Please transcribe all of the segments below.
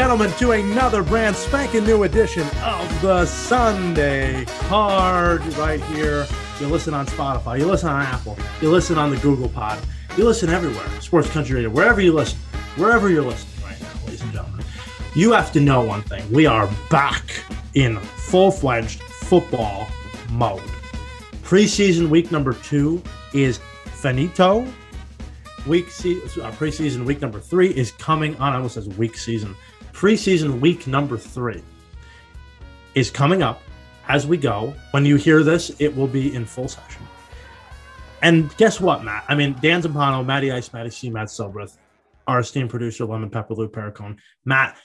gentlemen, to another brand spanking new edition of the Sunday Card right here. You listen on Spotify, you listen on Apple, you listen on the Google Pod, you listen everywhere. Sports Country Radio, wherever you listen, wherever you're listening right now, ladies and gentlemen. You have to know one thing: we are back in full-fledged football mode. Preseason week number two is finito week se- uh, preseason week number three is coming on. I almost says week season. Preseason week number three is coming up as we go. When you hear this, it will be in full session. And guess what, Matt? I mean, Dan Zampano, Matty Ice, Matty C, Matt Silbreth, our esteemed producer, Lemon Pepper Lou Pericone. Matt,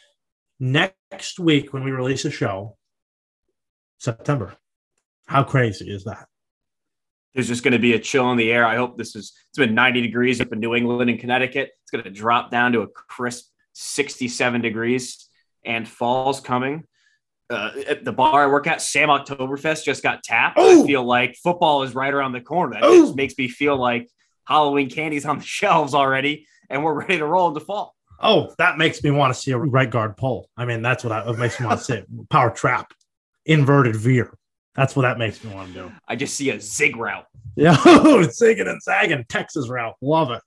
next week when we release a show, September, how crazy is that? there's just going to be a chill in the air. I hope this is, it's been 90 degrees up in New England and Connecticut. It's going to drop down to a crisp 67 degrees and fall's coming. Uh, at the bar I work at, Sam Oktoberfest just got tapped. I feel like football is right around the corner. That just makes me feel like Halloween candy's on the shelves already and we're ready to roll into fall. Oh, that makes me want to see a right guard pull. I mean, that's what I, it makes me want to see. Power trap, inverted veer. That's what that makes me want to do. I just see a zig route. Yeah, zigging and zagging, Texas route. Love it.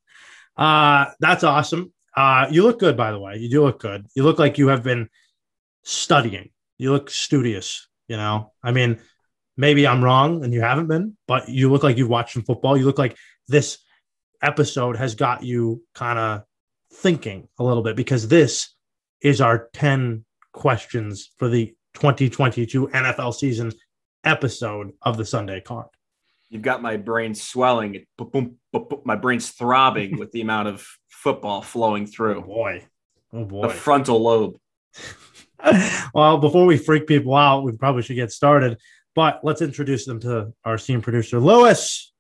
Uh, that's awesome. Uh, you look good, by the way. You do look good. You look like you have been studying. You look studious. You know, I mean, maybe I'm wrong and you haven't been, but you look like you've watched some football. You look like this episode has got you kind of thinking a little bit because this is our 10 questions for the 2022 NFL season episode of the Sunday card. You've got my brain swelling, boom, boom, boom, my brain's throbbing with the amount of football flowing through. Oh boy, oh boy, the frontal lobe. well, before we freak people out, we probably should get started. But let's introduce them to our scene producer, Lewis.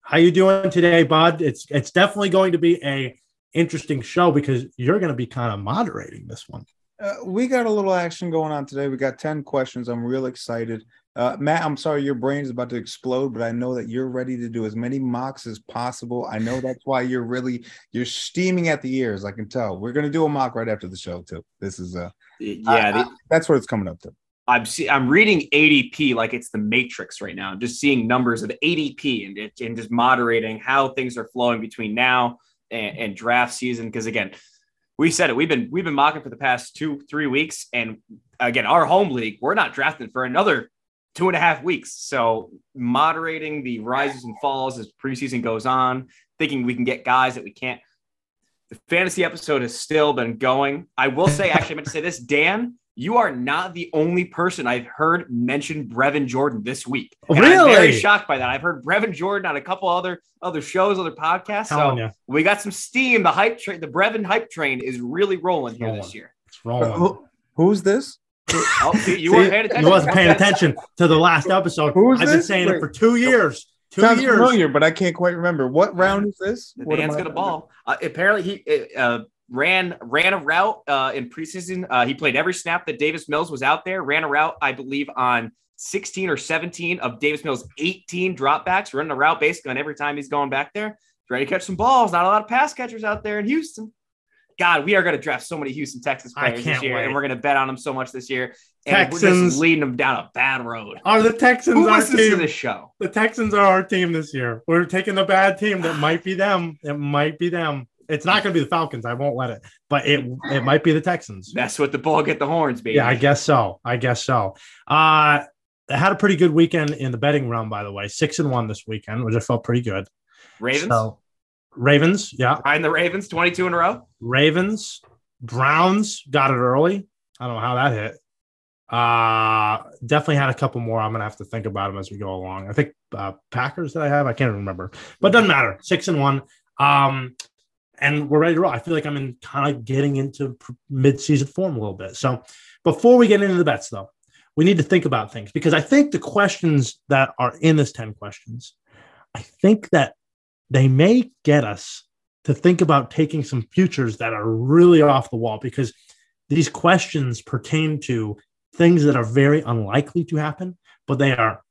How you doing today, bud? It's it's definitely going to be a interesting show because you're going to be kind of moderating this one. Uh, we got a little action going on today. We got 10 questions. I'm real excited. Uh, Matt, I'm sorry your brain is about to explode, but I know that you're ready to do as many mocks as possible. I know that's why you're really you're steaming at the ears. I can tell. We're gonna do a mock right after the show too. This is uh yeah, I, I, that's what it's coming up to. I'm see, I'm reading ADP like it's the Matrix right now. I'm just seeing numbers of ADP and, and just moderating how things are flowing between now and, and draft season. Because again, we said it. We've been we've been mocking for the past two three weeks, and again, our home league we're not drafting for another two and a half weeks. So moderating the rises and falls as preseason goes on, thinking we can get guys that we can't. The fantasy episode has still been going. I will say, actually, I meant to say this, Dan. You are not the only person I've heard mention Brevin Jordan this week. And really? I'm very shocked by that. I've heard Brevin Jordan on a couple other other shows, other podcasts. Telling so ya. we got some steam. The hype train, the Brevin hype train is really rolling here Rolling. this year. It's rolling. Who- who's this? Oh, see, you See, weren't paying attention. You wasn't paying attention to the last episode. Who is I've been this? saying it for two years. Two Sounds years. familiar, but I can't quite remember. What round is this? The What am Dan's I- gonna ball. Uh, apparently, he uh, ran ran a route uh, in preseason. Uh, he played every snap that Davis Mills was out there. Ran a route, I believe, on 16 or 17 of Davis Mills' 18 dropbacks. Running a route basically on every time he's going back there. He's ready to catch some balls. Not a lot of pass catchers out there in Houston. God, we are going to draft so many Houston Texans I players this year, wait. and we're going to bet on them so much this year. And we're Texans. just leading them down a bad road. Are the Texans Who our listens to team? this show? The Texans are our team this year. We're taking the bad team that might be them. It might be them. It's not going to be the Falcons. I won't let it, but it it might be the Texans. That's what the bull get the horns, baby. Yeah, I guess so. I guess so. Uh, I had a pretty good weekend in the betting realm, by the way. Six and one this weekend, which I felt pretty good. Ravens. So, Ravens, yeah. Behind the Ravens, 22 in a row. Ravens, Browns got it early. I don't know how that hit. Uh definitely had a couple more. I'm gonna have to think about them as we go along. I think uh, Packers that I have, I can't remember, but doesn't matter. Six and one. Um, and we're ready to roll. I feel like I'm in kind of getting into mid-season form a little bit. So before we get into the bets, though, we need to think about things because I think the questions that are in this 10 questions, I think that they may get us to think about taking some futures that are really off the wall because these questions pertain to things that are very unlikely to happen, but they are,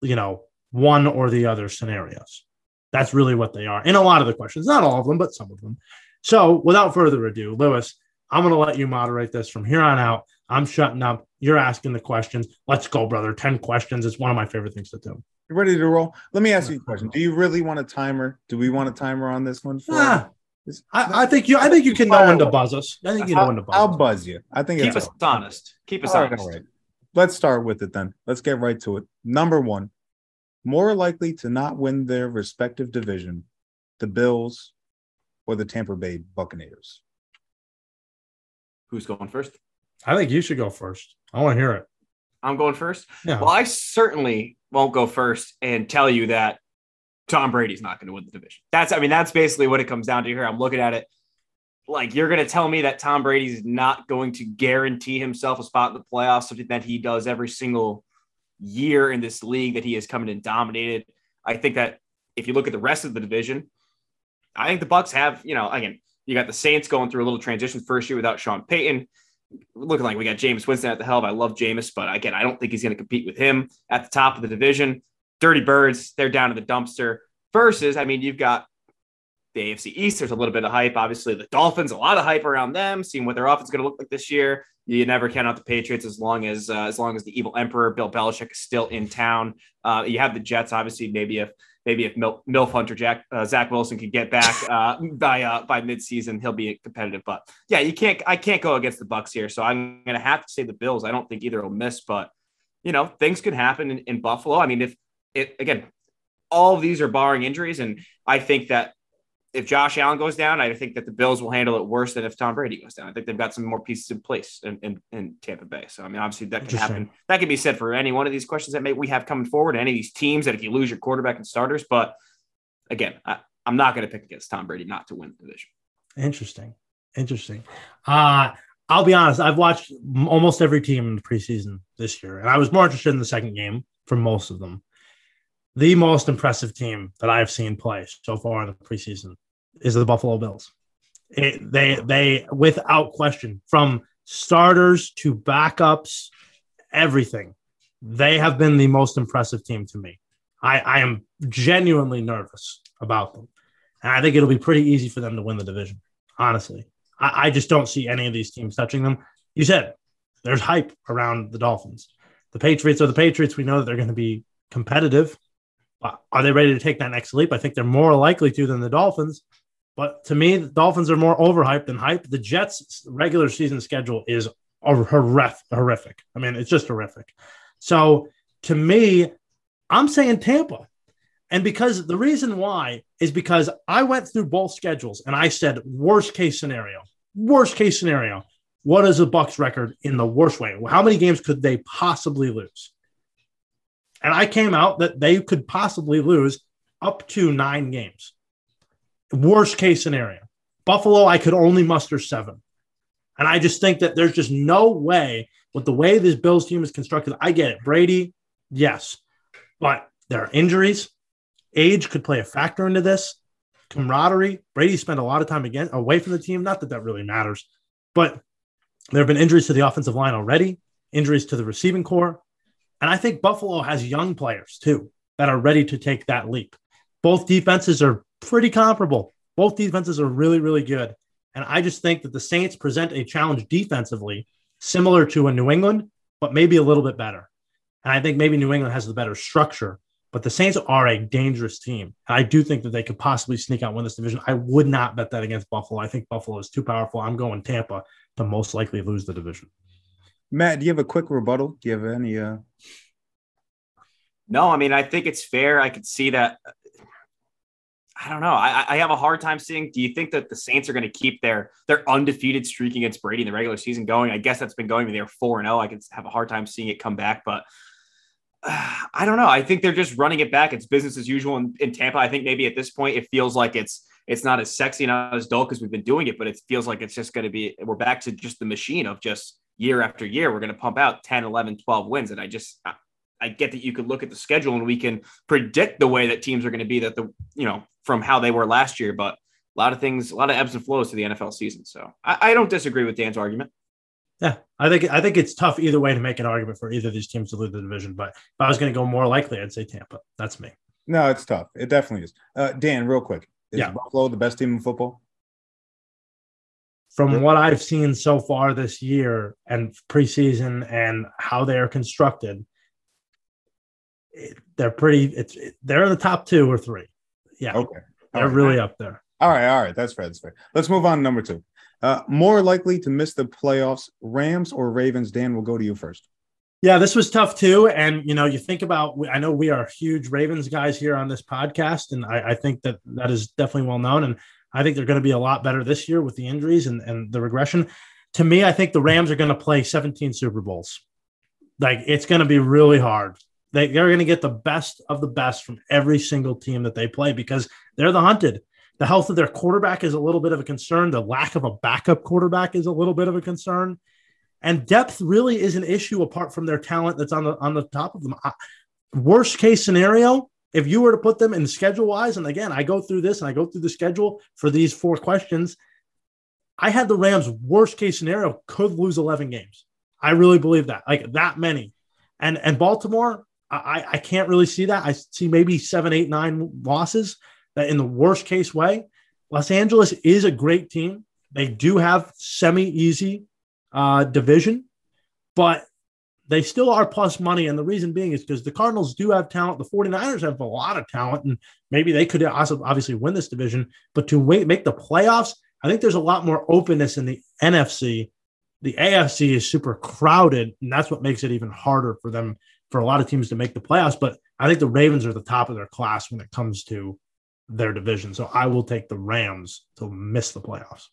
you know, one or the other scenarios. That's really what they are in a lot of the questions, not all of them, but some of them. So, without further ado, Lewis, I'm going to let you moderate this from here on out. I'm shutting up. You're asking the questions. Let's go, brother. 10 questions. It's one of my favorite things to do. You ready to roll? Let me ask you a question. Do you really want a timer? Do we want a timer on this one? For ah, I, I, think you. I think you can know when to buzz us. I think you know when to buzz. I'll buzz you. I think keep us honest. Keep us all honest. Right, all right. Let's start with it then. Let's get right to it. Number one, more likely to not win their respective division, the Bills or the Tampa Bay Buccaneers. Who's going first? I think you should go first. I want to hear it. I'm going first. Yeah. Well, I certainly won't go first and tell you that Tom Brady's not going to win the division. That's, I mean, that's basically what it comes down to here. I'm looking at it like you're going to tell me that Tom Brady's not going to guarantee himself a spot in the playoffs, something that he does every single year in this league that he has come in and dominated. I think that if you look at the rest of the division, I think the Bucs have, you know, again, you got the Saints going through a little transition first year without Sean Payton. Looking like we got Jameis Winston at the helm. I love Jameis, but again, I don't think he's going to compete with him at the top of the division. Dirty Birds, they're down to the dumpster. Versus, I mean, you've got the AFC East. There's a little bit of hype. Obviously, the Dolphins, a lot of hype around them, seeing what their offense is going to look like this year. You never count out the Patriots as long as uh, as long as the evil Emperor Bill Belichick is still in town. Uh, you have the Jets, obviously. Maybe if maybe if Mil- Milf Hunter Jack uh, Zach Wilson could get back uh, by uh, by midseason, he'll be competitive. But yeah, you can't. I can't go against the Bucs here, so I'm going to have to say the Bills. I don't think either will miss, but you know things could happen in, in Buffalo. I mean, if it again, all of these are barring injuries, and I think that if Josh Allen goes down, I think that the Bills will handle it worse than if Tom Brady goes down. I think they've got some more pieces in place in, in, in Tampa Bay. So, I mean, obviously that can happen. That can be said for any one of these questions that may, we have coming forward, any of these teams that if you lose your quarterback and starters. But again, I, am not going to pick against Tom Brady not to win the division. Interesting. Interesting. Uh, I'll be honest. I've watched almost every team in the preseason this year, and I was more interested in the second game for most of them the most impressive team that I've seen play so far in the preseason is the Buffalo Bills. It, they they without question from starters to backups, everything. They have been the most impressive team to me. I, I am genuinely nervous about them. And I think it'll be pretty easy for them to win the division, honestly. I, I just don't see any of these teams touching them. You said there's hype around the Dolphins. The Patriots are the Patriots. We know that they're going to be competitive. Uh, are they ready to take that next leap? I think they're more likely to than the Dolphins. But to me, the Dolphins are more overhyped than hype. The Jets' regular season schedule is horrific. I mean, it's just horrific. So to me, I'm saying Tampa. And because the reason why is because I went through both schedules and I said, worst case scenario, worst case scenario. What is the Bucs record in the worst way? How many games could they possibly lose? And I came out that they could possibly lose up to nine games. Worst case scenario. Buffalo, I could only muster seven. And I just think that there's just no way with the way this Bills team is constructed. I get it. Brady, yes. But there are injuries. Age could play a factor into this. Camaraderie. Brady spent a lot of time again away from the team. Not that that really matters, but there have been injuries to the offensive line already, injuries to the receiving corps. And I think Buffalo has young players too that are ready to take that leap. Both defenses are pretty comparable. Both defenses are really, really good. And I just think that the Saints present a challenge defensively similar to a New England, but maybe a little bit better. And I think maybe New England has the better structure, but the Saints are a dangerous team. And I do think that they could possibly sneak out win this division. I would not bet that against Buffalo. I think Buffalo is too powerful. I'm going Tampa to most likely lose the division. Matt, do you have a quick rebuttal? Do you have any? Uh... No, I mean, I think it's fair. I could see that. I don't know. I, I have a hard time seeing. Do you think that the Saints are going to keep their their undefeated streak against Brady in the regular season going? I guess that's been going. They're four and zero. I could have a hard time seeing it come back, but uh, I don't know. I think they're just running it back. It's business as usual in, in Tampa. I think maybe at this point it feels like it's it's not as sexy, not as dull because we've been doing it, but it feels like it's just going to be. We're back to just the machine of just year after year, we're going to pump out 10, 11, 12 wins. And I just, I, I get that you could look at the schedule and we can predict the way that teams are going to be that the, you know, from how they were last year, but a lot of things, a lot of ebbs and flows to the NFL season. So I, I don't disagree with Dan's argument. Yeah, I think I think it's tough either way to make an argument for either of these teams to lose the division. But if I was going to go more likely, I'd say Tampa. That's me. No, it's tough. It definitely is. Uh, Dan, real quick, is yeah. Buffalo the best team in football? From what I've seen so far this year and preseason and how they are constructed, they're pretty. It's they're in the top two or three. Yeah. Okay. They're right. really up there. All right. All right. That's fair. That's fair. Let's move on to number two. Uh, more likely to miss the playoffs, Rams or Ravens? Dan, we'll go to you first. Yeah, this was tough too. And, you know, you think about, I know we are huge Ravens guys here on this podcast, and I, I think that that is definitely well known. And I think they're going to be a lot better this year with the injuries and, and the regression. To me, I think the Rams are going to play 17 Super Bowls. Like, it's going to be really hard. They, they're going to get the best of the best from every single team that they play because they're the hunted. The health of their quarterback is a little bit of a concern. The lack of a backup quarterback is a little bit of a concern. And depth really is an issue apart from their talent that's on the on the top of them. Worst case scenario, if you were to put them in schedule wise, and again, I go through this and I go through the schedule for these four questions. I had the Rams worst case scenario could lose 11 games. I really believe that, like that many. And and Baltimore, I, I can't really see that. I see maybe seven, eight, nine losses that in the worst case way. Los Angeles is a great team. They do have semi easy uh, division, but they still are plus money. And the reason being is because the Cardinals do have talent. The 49ers have a lot of talent, and maybe they could also obviously win this division. But to wait, make the playoffs, I think there's a lot more openness in the NFC. The AFC is super crowded, and that's what makes it even harder for them, for a lot of teams to make the playoffs. But I think the Ravens are the top of their class when it comes to their division. So I will take the Rams to miss the playoffs.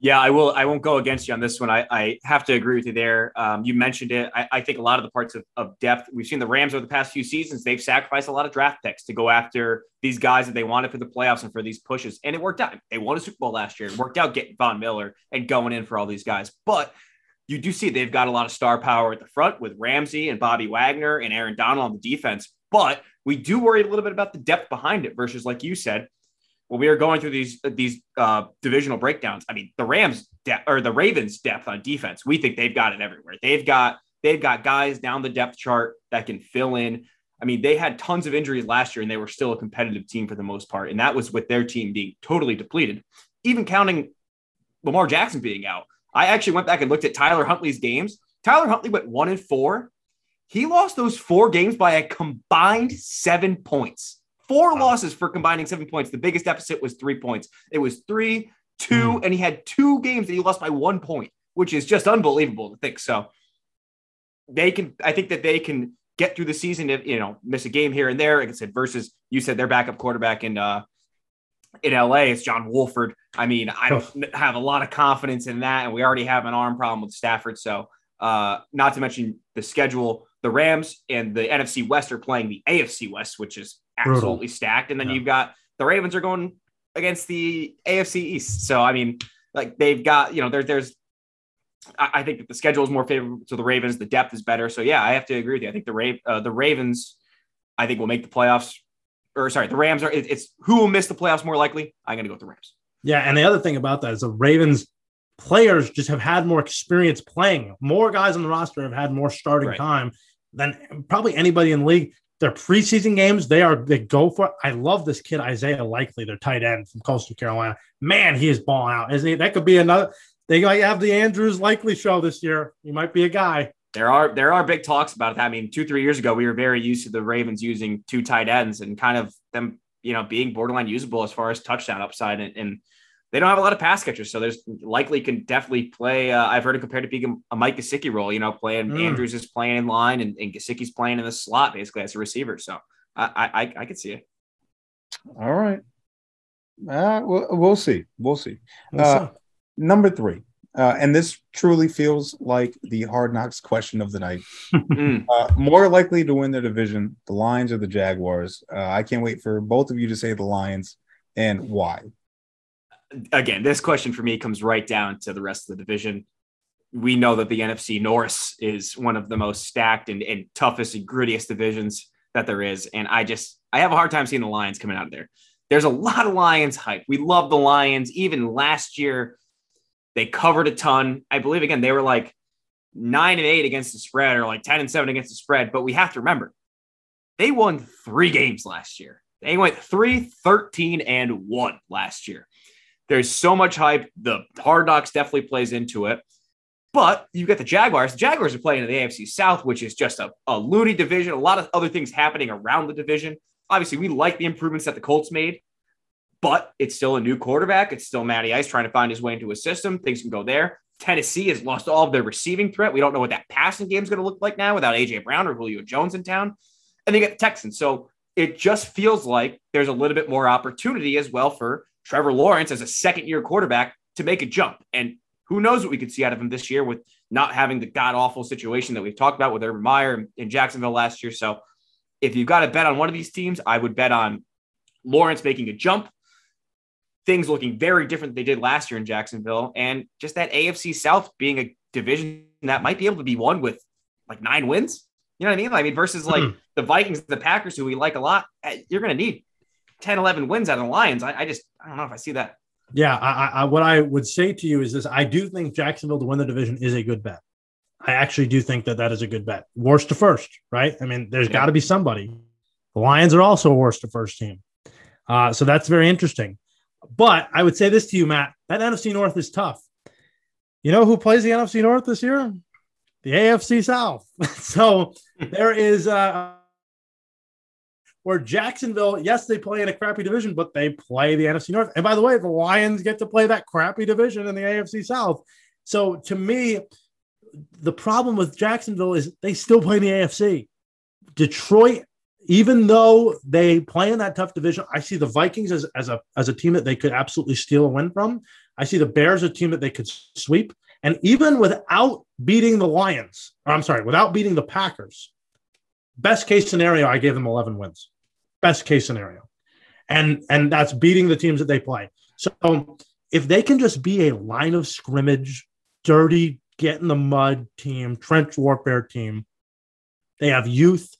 Yeah, I will. I won't go against you on this one. I, I have to agree with you there. Um, you mentioned it. I, I, think a lot of the parts of, of depth we've seen the Rams over the past few seasons. They've sacrificed a lot of draft picks to go after these guys that they wanted for the playoffs and for these pushes, and it worked out. They won a Super Bowl last year. It worked out getting Von Miller and going in for all these guys. But you do see they've got a lot of star power at the front with Ramsey and Bobby Wagner and Aaron Donald on the defense. But we do worry a little bit about the depth behind it versus, like you said, when we are going through these these uh, divisional breakdowns, I mean, the Rams de- or the Ravens depth on defense, we think they've got it everywhere. They've got they've got guys down the depth chart that can fill in. I mean, they had tons of injuries last year, and they were still a competitive team for the most part, and that was with their team being totally depleted, even counting Lamar Jackson being out. I actually went back and looked at Tyler Huntley's games. Tyler Huntley went one and four. He lost those four games by a combined seven points. Four wow. losses for combining seven points. The biggest deficit was three points. It was three, two, mm. and he had two games that he lost by one point, which is just unbelievable to think. So they can, I think that they can get through the season if you know miss a game here and there. Like I said, versus you said their backup quarterback in uh in LA is John Wolford. I mean, I don't have a lot of confidence in that, and we already have an arm problem with Stafford. So uh, not to mention the schedule. The Rams and the NFC West are playing the AFC West, which is absolutely Brutal. stacked. And then yeah. you've got the Ravens are going against the AFC East. So I mean, like they've got you know there, there's I, think that the schedule is more favorable to the Ravens. The depth is better. So yeah, I have to agree with you. I think the Ra- uh, the Ravens, I think will make the playoffs. Or sorry, the Rams are. It, it's who will miss the playoffs more likely. I'm going to go with the Rams. Yeah, and the other thing about that is the Ravens players just have had more experience playing. More guys on the roster have had more starting right. time than probably anybody in the league. Their preseason games, they are they go for. I love this kid Isaiah Likely, their tight end from Coastal Carolina. Man, he is balling out, isn't he? That could be another. They might have the Andrews Likely show this year. He might be a guy. There are there are big talks about that. I mean, two three years ago, we were very used to the Ravens using two tight ends and kind of them, you know, being borderline usable as far as touchdown upside and, and they don't have a lot of pass catchers, so there's likely can definitely play. Uh, I've heard it compared to being a Mike Gesicki role. You know, playing mm. Andrews is playing in line, and, and Gesicki's playing in the slot basically as a receiver. So I I, I could see it. All right, uh, we'll, we'll see. We'll see. Uh, number three, uh, and this truly feels like the hard knocks question of the night. Mm. uh, more likely to win their division, the Lions or the Jaguars. Uh, I can't wait for both of you to say the Lions and why again, this question for me comes right down to the rest of the division. We know that the NFC North is one of the most stacked and, and toughest and grittiest divisions that there is. And I just, I have a hard time seeing the Lions coming out of there. There's a lot of Lions hype. We love the Lions. Even last year, they covered a ton. I believe, again, they were like nine and eight against the spread or like 10 and seven against the spread. But we have to remember, they won three games last year. They went 3 13 and 1 last year There's so much hype. The hard knocks definitely plays into it. But you've got the Jaguars. The Jaguars are playing in the AFC South, which is just a, a loony division. A lot of other things happening around the division. Obviously, we like the improvements that the Colts made, but it's still a new quarterback. It's still Matty Ice trying to find his way into a system. Things can go there. Tennessee has lost all of their receiving threat. We don't know what that passing game is going to look like now without AJ Brown or Julio Jones in town. And they get the Texans. So it just feels like there's a little bit more opportunity as well for Trevor Lawrence as a second year quarterback to make a jump. And who knows what we could see out of him this year with not having the god awful situation that we've talked about with Urban Meyer in Jacksonville last year. So if you've got to bet on one of these teams, I would bet on Lawrence making a jump, things looking very different than they did last year in Jacksonville, and just that AFC South being a division that might be able to be won with like nine wins. You know what I mean? I mean, versus like mm. the Vikings, the Packers, who we like a lot, eh, you're going to need 10, 11 wins out of the Lions. I, I just, I don't know if I see that. Yeah, I, I, what I would say to you is this: I do think Jacksonville to win the division is a good bet. I actually do think that that is a good bet. Worst to first, right? I mean, there's yeah. got to be somebody. The Lions are also a worst to first team, uh, so that's very interesting. But I would say this to you, Matt: that NFC North is tough. You know who plays the NFC North this year? The AFC South. so there is uh, where Jacksonville, yes, they play in a crappy division, but they play the NFC North. And by the way, the Lions get to play that crappy division in the AFC South. So to me, the problem with Jacksonville is they still play in the AFC. Detroit, even though they play in that tough division, I see the Vikings as, as a as a team that they could absolutely steal a win from. I see the Bears a team that they could sweep. And even without beating the Lions, or I'm sorry, without beating the Packers, best case scenario, I gave them 11 wins best case scenario. And and that's beating the teams that they play. So if they can just be a line of scrimmage, dirty, get in the mud team, trench warfare team, they have youth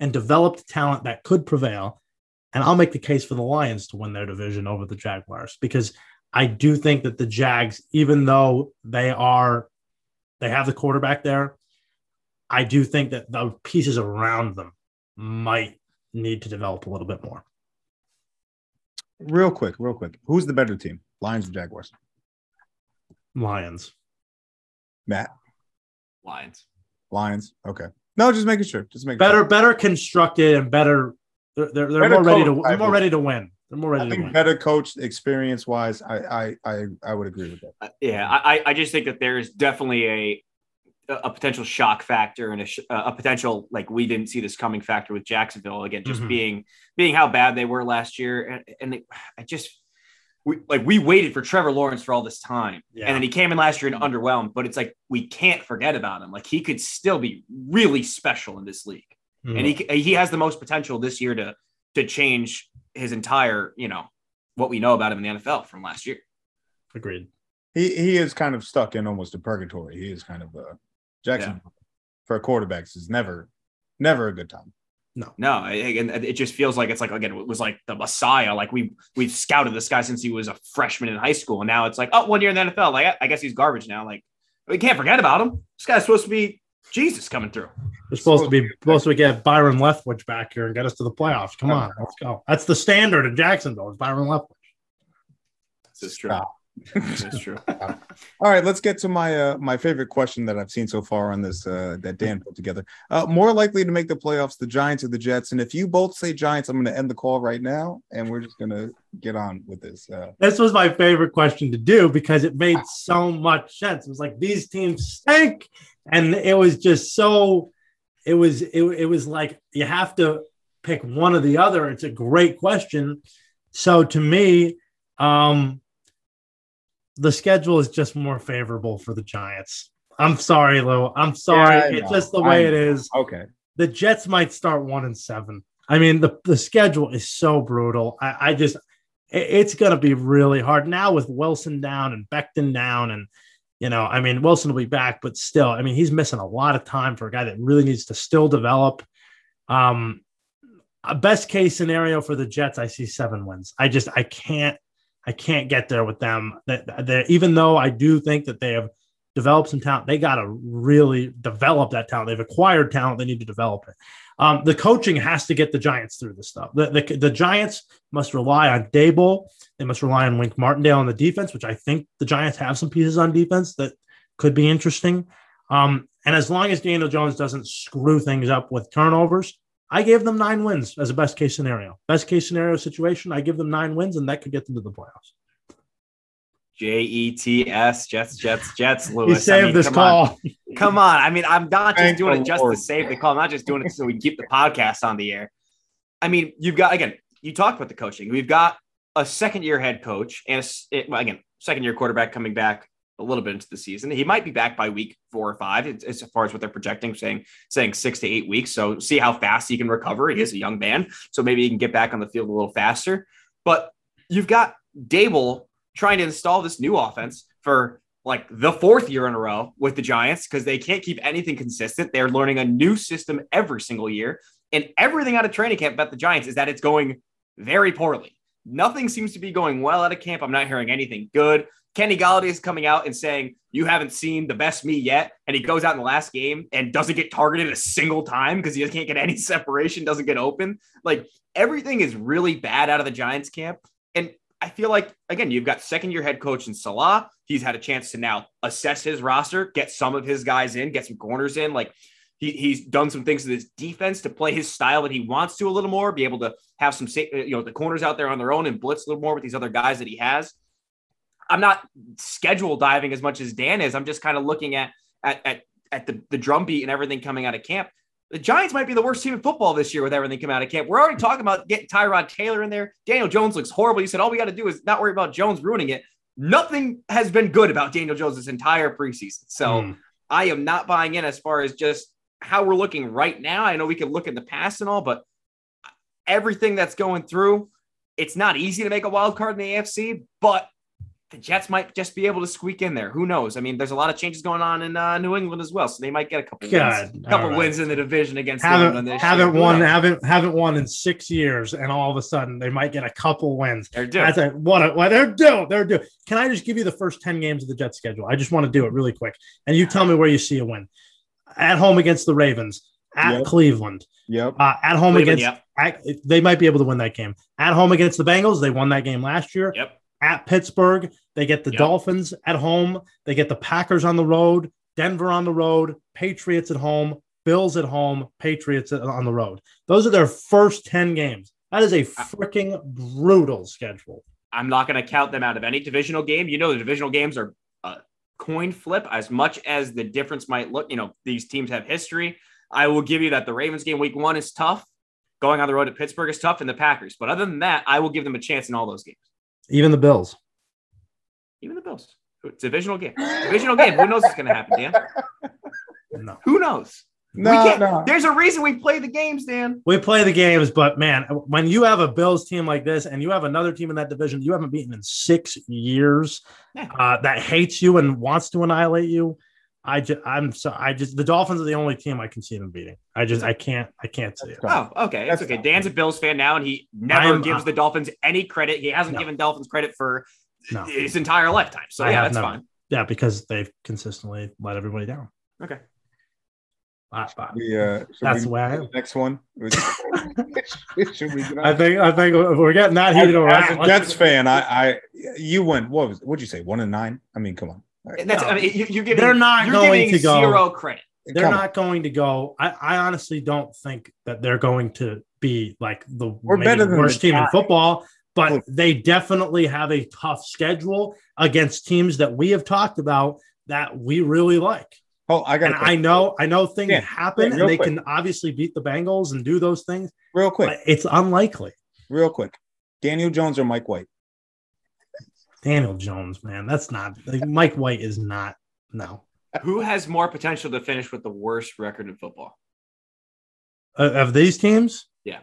and developed talent that could prevail. And I'll make the case for the Lions to win their division over the Jaguars because I do think that the Jags, even though they are, they have the quarterback there, I do think that the pieces around them might need to develop a little bit more. Real quick, real quick. Who's the better team, Lions or Jaguars? Lions. Matt. Lions. Lions. Okay. No, just making sure. Just make better, sure. better constructed and better. They're they're, they're more ready to. Win. They're more ready to win. They're more ready I think to win. Better coached, experience wise. I I I I would agree with that. Uh, yeah, I I just think that there's definitely a a potential shock factor and a, a, potential like we didn't see this coming factor with Jacksonville again, just mm-hmm. being being how bad they were last year, and, and they, I just we like we waited for Trevor Lawrence for all this time, yeah. and then he came in last year and underwhelmed. But it's like we can't forget about him. Like he could still be really special in this league, mm-hmm. and he he has the most potential this year to to change his entire you know what we know about him in the NFL from last year. Agreed. He he is kind of stuck in almost a purgatory. He is kind of a Jackson yeah. for quarterbacks is never, never a good time. No, no, and it, it just feels like it's like again it was like the Messiah. Like we we've scouted this guy since he was a freshman in high school, and now it's like oh, one year in the NFL. Like I guess he's garbage now. Like we can't forget about him. This guy's supposed to be Jesus coming through. We're supposed to be supposed to get Byron Leftwich back here and get us to the playoffs. Come on, let's go. That's the standard in Jacksonville. Is Byron Leftwich. This is true. Stop. That's true. All right, let's get to my uh, my favorite question that I've seen so far on this uh, that Dan put together. Uh, more likely to make the playoffs, the Giants or the Jets? And if you both say Giants, I'm going to end the call right now, and we're just going to get on with this. Uh, this was my favorite question to do because it made so much sense. It was like these teams stink, and it was just so. It was it, it was like you have to pick one or the other. It's a great question. So to me, um, the schedule is just more favorable for the Giants. I'm sorry, Lou. I'm sorry. Yeah, it's just the way it is. Okay. The Jets might start one and seven. I mean, the, the schedule is so brutal. I, I just, it, it's going to be really hard now with Wilson down and Becton down. And, you know, I mean, Wilson will be back, but still, I mean, he's missing a lot of time for a guy that really needs to still develop. Um, a best case scenario for the Jets, I see seven wins. I just, I can't I can't get there with them. That even though I do think that they have developed some talent. They got to really develop that talent. They've acquired talent. They need to develop it. Um, the coaching has to get the Giants through this stuff. The, the, the Giants must rely on Daboll. They must rely on Wink Martindale on the defense, which I think the Giants have some pieces on defense that could be interesting. Um, and as long as Daniel Jones doesn't screw things up with turnovers, I gave them nine wins as a best case scenario. Best case scenario situation, I give them nine wins, and that could get them to the playoffs. J E T S Jets Jets Jets Lewis. You saved I mean, this come call. On. Come on. I mean, I'm not just doing it just to save the call. I'm not just doing it so we can keep the podcast on the air. I mean, you've got again. You talked about the coaching. We've got a second year head coach and a, well, again second year quarterback coming back a little bit into the season. He might be back by week four or five, as far as what they're projecting, saying saying six to eight weeks. So see how fast he can recover. He is a young man, so maybe he can get back on the field a little faster. But you've got Daboll trying to install this new offense for like the fourth year in a row with the Giants because they can't keep anything consistent. They're learning a new system every single year. And everything out of training camp about the Giants is that it's going very poorly. Nothing seems to be going well out of camp. I'm not hearing anything good. Kenny Golladay is coming out and saying, You haven't seen the best me yet. And he goes out in the last game and doesn't get targeted a single time because he can't get any separation, doesn't get open. Like everything is really bad out of the Giants camp. And I feel like, again, you've got second year head coach in Salah. He's had a chance to now assess his roster, get some of his guys in, get some corners in. Like he, he's done some things to this defense to play his style that he wants to a little more, be able to have some, you know, the corners out there on their own and blitz a little more with these other guys that he has. I'm not schedule diving as much as Dan is. I'm just kind of looking at at at, at the, the drumbeat and everything coming out of camp. The Giants might be the worst team in football this year with everything coming out of camp. We're already talking about getting Tyrod Taylor in there. Daniel Jones looks horrible. You said all we got to do is not worry about Jones ruining it. Nothing has been good about Daniel Jones this entire preseason. So mm. I am not buying in as far as just how we're looking right now. I know we can look in the past and all, but everything that's going through, it's not easy to make a wild card in the AFC, but the Jets might just be able to squeak in there. Who knows? I mean, there's a lot of changes going on in uh, New England as well, so they might get a couple God, wins, couple right. wins in the division against haven't haven't won haven't haven't won in six years, and all of a sudden they might get a couple wins. They're due. That's a, what, a, what they're due. They're due. Can I just give you the first ten games of the Jets schedule? I just want to do it really quick, and you tell me where you see a win. At home against the Ravens, at yep. Cleveland. Yep. Uh, at home Cleveland, against, yep. at, they might be able to win that game. At home against the Bengals, they won that game last year. Yep at Pittsburgh. They get the yep. Dolphins at home. They get the Packers on the road, Denver on the road, Patriots at home, Bills at home, Patriots on the road. Those are their first 10 games. That is a freaking brutal schedule. I'm not going to count them out of any divisional game. You know, the divisional games are a coin flip as much as the difference might look. You know, these teams have history. I will give you that the Ravens game week one is tough. Going on the road to Pittsburgh is tough, and the Packers. But other than that, I will give them a chance in all those games. Even the Bills. Even the Bills. It's a divisional game. Divisional game. Who knows what's going to happen, Dan? No. Who knows? No, no. There's a reason we play the games, Dan. We play the games, but man, when you have a Bills team like this and you have another team in that division you haven't beaten in six years yeah. uh, that hates you and wants to annihilate you, I just I'm so I just the Dolphins are the only team I can see them beating. I just I can't I can't see it. Oh, okay. That's okay. Dan's a Bills fan now, and he never am, gives uh, the Dolphins any credit. He hasn't no. given Dolphins credit for no. his entire lifetime. So I yeah, that's never. fine. Yeah, because they've consistently let everybody down. Okay. Bye, bye. We, uh, that's where I am. Next one. I think I think we're getting that heated over. As a Jets fan, I, I you went. What was? What'd you say? One and nine? I mean, come on. Right. That's, no. I mean, you, you're giving, they're not going to go zero credit. They're Come not on. going to go. I, I, honestly don't think that they're going to be like the We're better than worst team in football, but they definitely have a tough schedule against teams that we have talked about that we really like. Oh, I got. And I know, I know things yeah. happen, yeah, and they quick. can obviously beat the Bengals and do those things. Real quick, it's unlikely. Real quick, Daniel Jones or Mike White? Daniel Jones, man, that's not like Mike White is not. No. Who has more potential to finish with the worst record in football? Uh, of these teams? Yeah.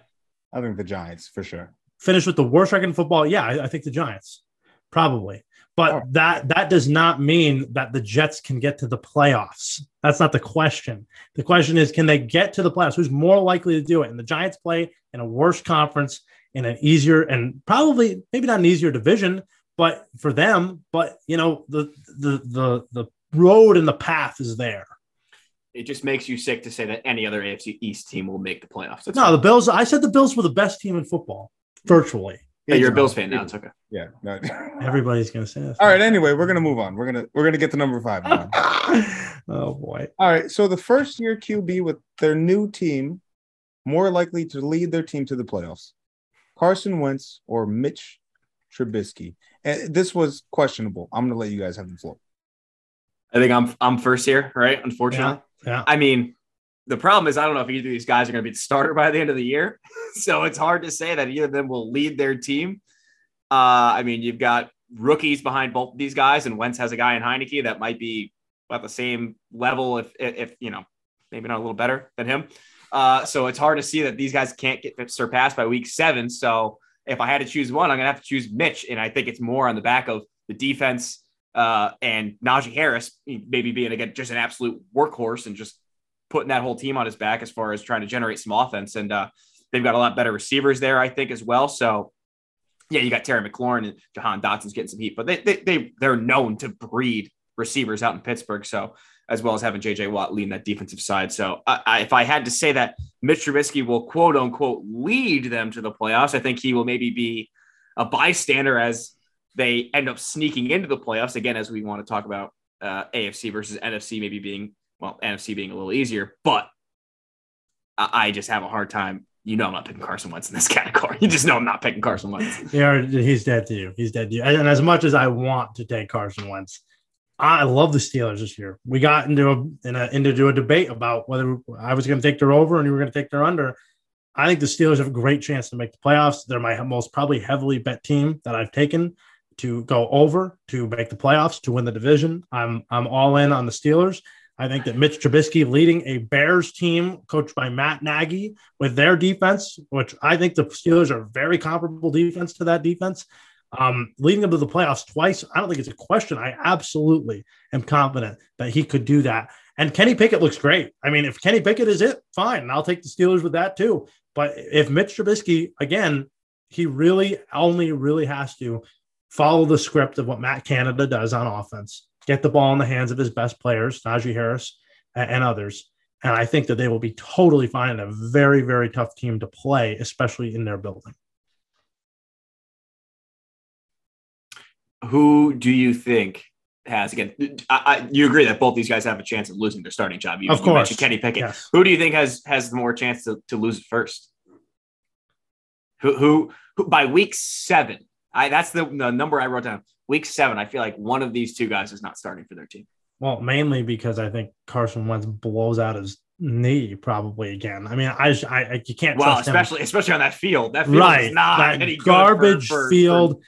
I think the Giants for sure. Finish with the worst record in football? Yeah, I, I think the Giants. Probably. But oh. that that does not mean that the Jets can get to the playoffs. That's not the question. The question is, can they get to the playoffs? Who's more likely to do it? And the Giants play in a worse conference in an easier and probably maybe not an easier division, but for them, but you know, the the the the road and the path is there. It just makes you sick to say that any other AFC East team will make the playoffs. That's no, the Bills. I said the Bills were the best team in football, virtually. Yeah, you're a Bills fan now. It's okay. Yeah. No. Everybody's gonna say this. All right. Anyway, we're gonna move on. We're gonna we're gonna get to number five now. oh boy. All right. So the first year QB with their new team, more likely to lead their team to the playoffs, Carson Wentz or Mitch Trubisky. And this was questionable. I'm gonna let you guys have the floor. I think I'm I'm first here, right? Unfortunately. Yeah. yeah. I mean, the problem is I don't know if either of these guys are going to be the starter by the end of the year. so it's hard to say that either of them will lead their team. Uh, I mean, you've got rookies behind both these guys, and Wentz has a guy in Heinicke that might be about the same level, if if you know, maybe not a little better than him. Uh, so it's hard to see that these guys can't get surpassed by week seven. So if I had to choose one, I'm gonna have to choose Mitch, and I think it's more on the back of the defense uh, and Najee Harris maybe being again just an absolute workhorse and just putting that whole team on his back as far as trying to generate some offense. And uh, they've got a lot better receivers there, I think, as well. So yeah, you got Terry McLaurin and Jahan Dotson's getting some heat, but they they, they they're known to breed receivers out in Pittsburgh. So as well as having JJ Watt leading that defensive side. So I, if I had to say that Mitch Trubisky will quote unquote lead them to the playoffs, I think he will maybe be a bystander as they end up sneaking into the playoffs again, as we want to talk about uh, AFC versus NFC, maybe being well, NFC being a little easier, but I, I just have a hard time. You know, I'm not picking Carson Wentz in this category. You just know I'm not picking Carson Wentz. Yeah, he's dead to you. He's dead to you. And as much as I want to take Carson Wentz, I love the Steelers this year. We got into a, in a into a debate about whether I was going to take their over and you were going to take their under. I think the Steelers have a great chance to make the playoffs. They're my most probably heavily bet team that I've taken to go over to make the playoffs to win the division. I'm I'm all in on the Steelers. I think that Mitch Trubisky leading a Bears team coached by Matt Nagy with their defense, which I think the Steelers are very comparable defense to that defense, um, leading them to the playoffs twice. I don't think it's a question. I absolutely am confident that he could do that. And Kenny Pickett looks great. I mean, if Kenny Pickett is it, fine. I'll take the Steelers with that too. But if Mitch Trubisky, again, he really only really has to follow the script of what Matt Canada does on offense, get the ball in the hands of his best players, Najee Harris and others. And I think that they will be totally fine a very, very tough team to play, especially in their building. Who do you think has again? I, I, you agree that both these guys have a chance of losing their starting job. You, of course, you Kenny Pickett. Yes. Who do you think has has the more chance to, to lose it first? Who, who who by week seven I that's the, the number I wrote down. Week seven, I feel like one of these two guys is not starting for their team. Well, mainly because I think Carson Wentz blows out his knee probably again. I mean, I I, you can't. Well, especially him. especially on that field. That field right, is not that any garbage for, for, field. For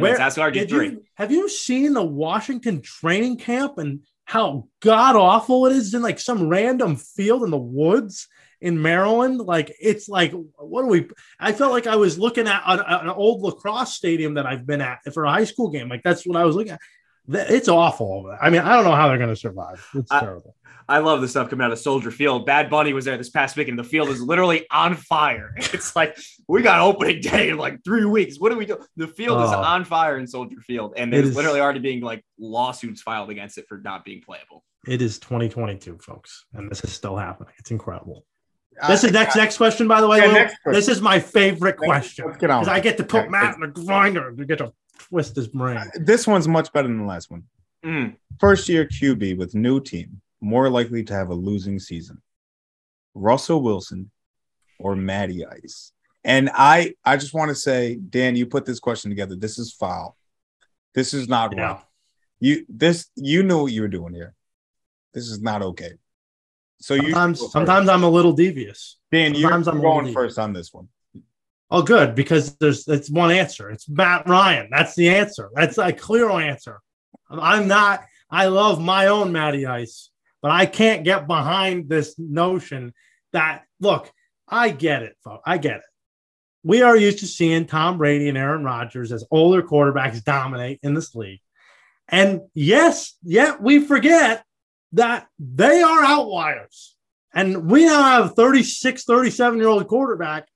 Where, that's RG three. You, have you seen the Washington training camp and how god awful it is in like some random field in the woods? in Maryland. Like it's like what do we? I felt like I was looking at an, an, old lacrosse stadium that I've been at for a high school game. Like that's what I was looking at. It's awful. I mean, I don't know how they're going to survive. It's I, terrible. I love the stuff coming out of Soldier Field. Bad Bunny was there this past week, and the field is literally on fire. It's like we got opening day in like three weeks. What do we do? The field is oh. on fire in Soldier Field, and there's literally already being like lawsuits filed against it for not being playable. It is 2022, folks, and this is still happening. It's incredible. This is next next question, by the way. Yeah, this is my favorite question because I get to put Matt in the grinder to get to twist his brain. This one's much better than the last one. Mm. First year QB with new team, more likely to have a losing season. Russell Wilson or Matty Ice. And I I just want to say, Dan, you put this question together. This is foul. This is not yeah. right. You this you knew what you were doing here. This is not okay. So sometimes, you sometimes I'm a little devious. Dan, sometimes you're I'm going first on this one. Oh, good because there's it's one answer. It's Matt Ryan. That's the answer. That's a clear answer. I'm not. I love my own Matty Ice, but I can't get behind this notion that look. I get it, folks. I get it. We are used to seeing Tom Brady and Aaron Rodgers as older quarterbacks dominate in this league. And yes, yet we forget that they are outliers. And we now have 36, 37 year old quarterback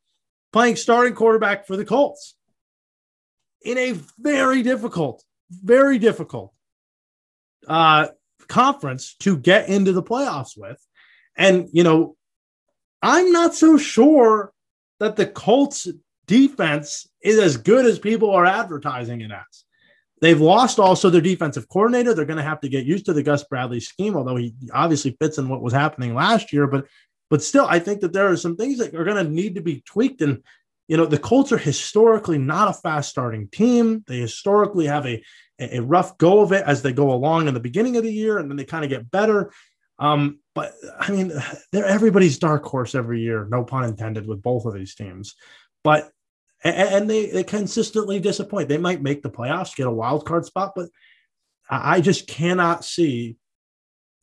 playing starting quarterback for the Colts in a very difficult, very difficult uh, conference to get into the playoffs with. And, you know, I'm not so sure that the Colts defense is as good as people are advertising it as. They've lost also their defensive coordinator. They're going to have to get used to the Gus Bradley scheme, although he obviously fits in what was happening last year. But but still, I think that there are some things that are going to need to be tweaked. And you know, the Colts are historically not a fast starting team. They historically have a a rough go of it as they go along in the beginning of the year, and then they kind of get better. Um, but I mean, they're everybody's dark horse every year, no pun intended, with both of these teams. But and they, they consistently disappoint. They might make the playoffs, get a wild card spot, but I just cannot see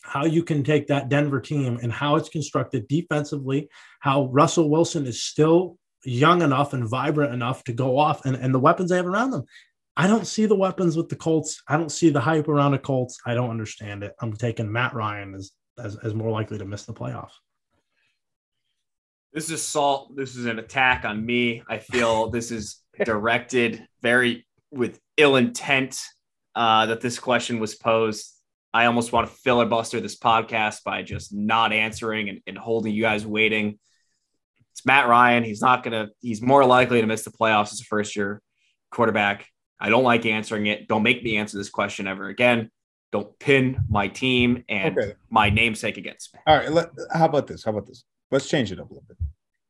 how you can take that Denver team and how it's constructed defensively, how Russell Wilson is still young enough and vibrant enough to go off and, and the weapons they have around them. I don't see the weapons with the Colts. I don't see the hype around the Colts. I don't understand it. I'm taking Matt Ryan as, as, as more likely to miss the playoffs. This is salt. This is an attack on me. I feel this is directed very with ill intent uh, that this question was posed. I almost want to filibuster this podcast by just not answering and, and holding you guys waiting. It's Matt Ryan. He's not going to, he's more likely to miss the playoffs as a first year quarterback. I don't like answering it. Don't make me answer this question ever again. Don't pin my team and okay. my namesake against me. All right. Let, how about this? How about this? Let's change it up a little bit.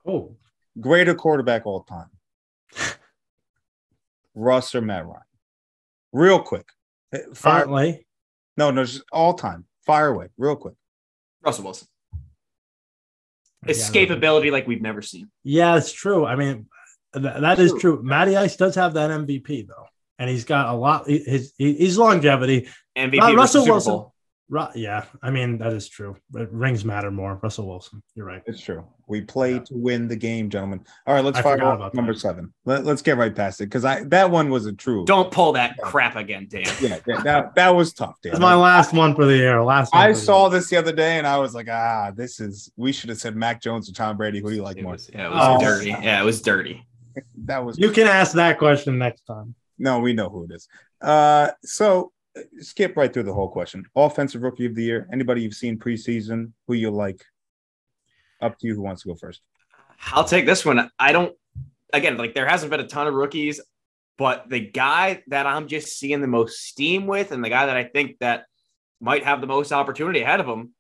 Oh, greater quarterback all time. Russ or Matt Ryan? Real quick. Fire away. No, no, just all time. Fire away, real quick. Russell Wilson. Escapability yeah, like we've never seen. Yeah, it's true. I mean, th- that is true. Matty Ice does have that MVP though, and he's got a lot. His his longevity. MVP. Russell Wilson. Yeah, I mean that is true. Rings matter more. Russell Wilson, you're right. It's true. We play yeah. to win the game, gentlemen. All right, let's I fire off number that. seven. Let, us get right past it because I that one was a true. Don't pull that yeah. crap again, Dan. Yeah, that, that, that was tough, Dan. That's my last one for the year. Last. I saw this the other day and I was like, ah, this is. We should have said Mac Jones or Tom Brady. Who do you like it more? Was, yeah, it was oh. dirty. Yeah, it was dirty. that was. You can ask that question next time. No, we know who it is. Uh, so skip right through the whole question. Offensive rookie of the year. Anybody you've seen preseason who you like? Up to you. Who wants to go first? I'll take this one. I don't. Again, like there hasn't been a ton of rookies, but the guy that I'm just seeing the most steam with, and the guy that I think that might have the most opportunity ahead of him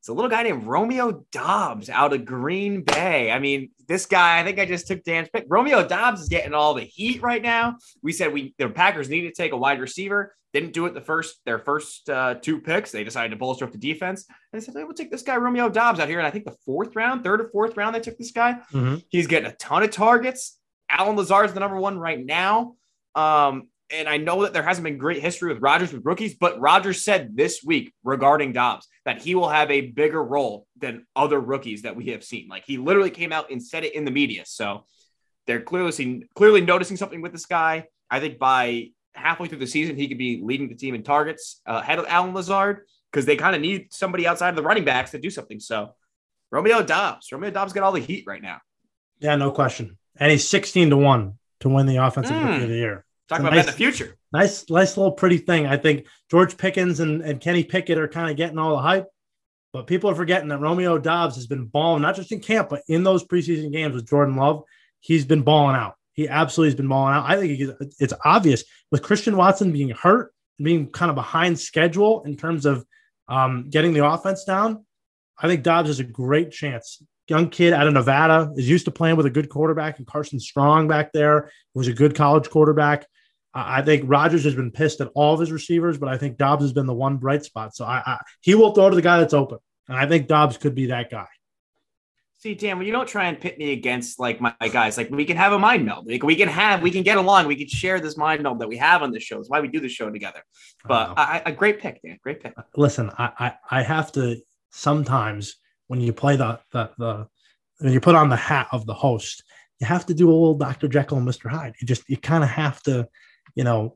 it's a little guy named Romeo Doubs out of Green Bay. I mean, this guy, I think I just took Dan's pick. Romeo Doubs is getting all the heat right now. We said we the Packers needed to take a wide receiver. Didn't do it the first their first uh, two picks. They decided to bolster up the defense. And they said, hey, we'll take this guy Romeo Doubs out here. And I think the fourth round, third or fourth round, they took this guy. Mm-hmm. He's getting a ton of targets. Allen Lazard is the number one right now. Um, and I know that there hasn't been great history with Rodgers with rookies, but Rodgers said this week regarding Doubs that he will have a bigger role than other rookies that we have seen. Like he literally came out and said it in the media. So they're clearly seeing, clearly noticing something with this guy. I think by halfway through the season, he could be leading the team in targets uh, ahead of Allen Lazard because they kind of need somebody outside of the running backs to do something. So Romeo Doubs, Romeo Doubs got all the heat right now. Yeah, no question. And he's 16 to 1 to win the offensive mm. rookie of the year. Talking about nice, the future. Nice, nice little pretty thing. I think George Pickens and, and Kenny Pickett are kind of getting all the hype, but people are forgetting that Romeo Doubs has been balling, not just in camp, but in those preseason games with Jordan Love. He's been balling out. He absolutely has been balling out. I think it's obvious with Christian Watson being hurt and being kind of behind schedule in terms of um, getting the offense down. I think Doubs has a great chance. Young kid out of Nevada is used to playing with a good quarterback and Carson Strong back there, was a good college quarterback. I think Rodgers has been pissed at all of his receivers, but I think Doubs has been the one bright spot. So I, I, he will throw to the guy that's open, and I think Doubs could be that guy. See, Dan, when you don't try and pit me against like my, my, guys, like we can have a mind meld. Like we can have, we can get along. We can share this mind meld that we have on the show. It's why we do the show together. But I, a great pick, Dan. Great pick. Uh, listen, I, I, I have to sometimes when you play the, the the when you put on the hat of the host, you have to do a little Dr. Jekyll and Mr. Hyde. You just you kind of have to you know,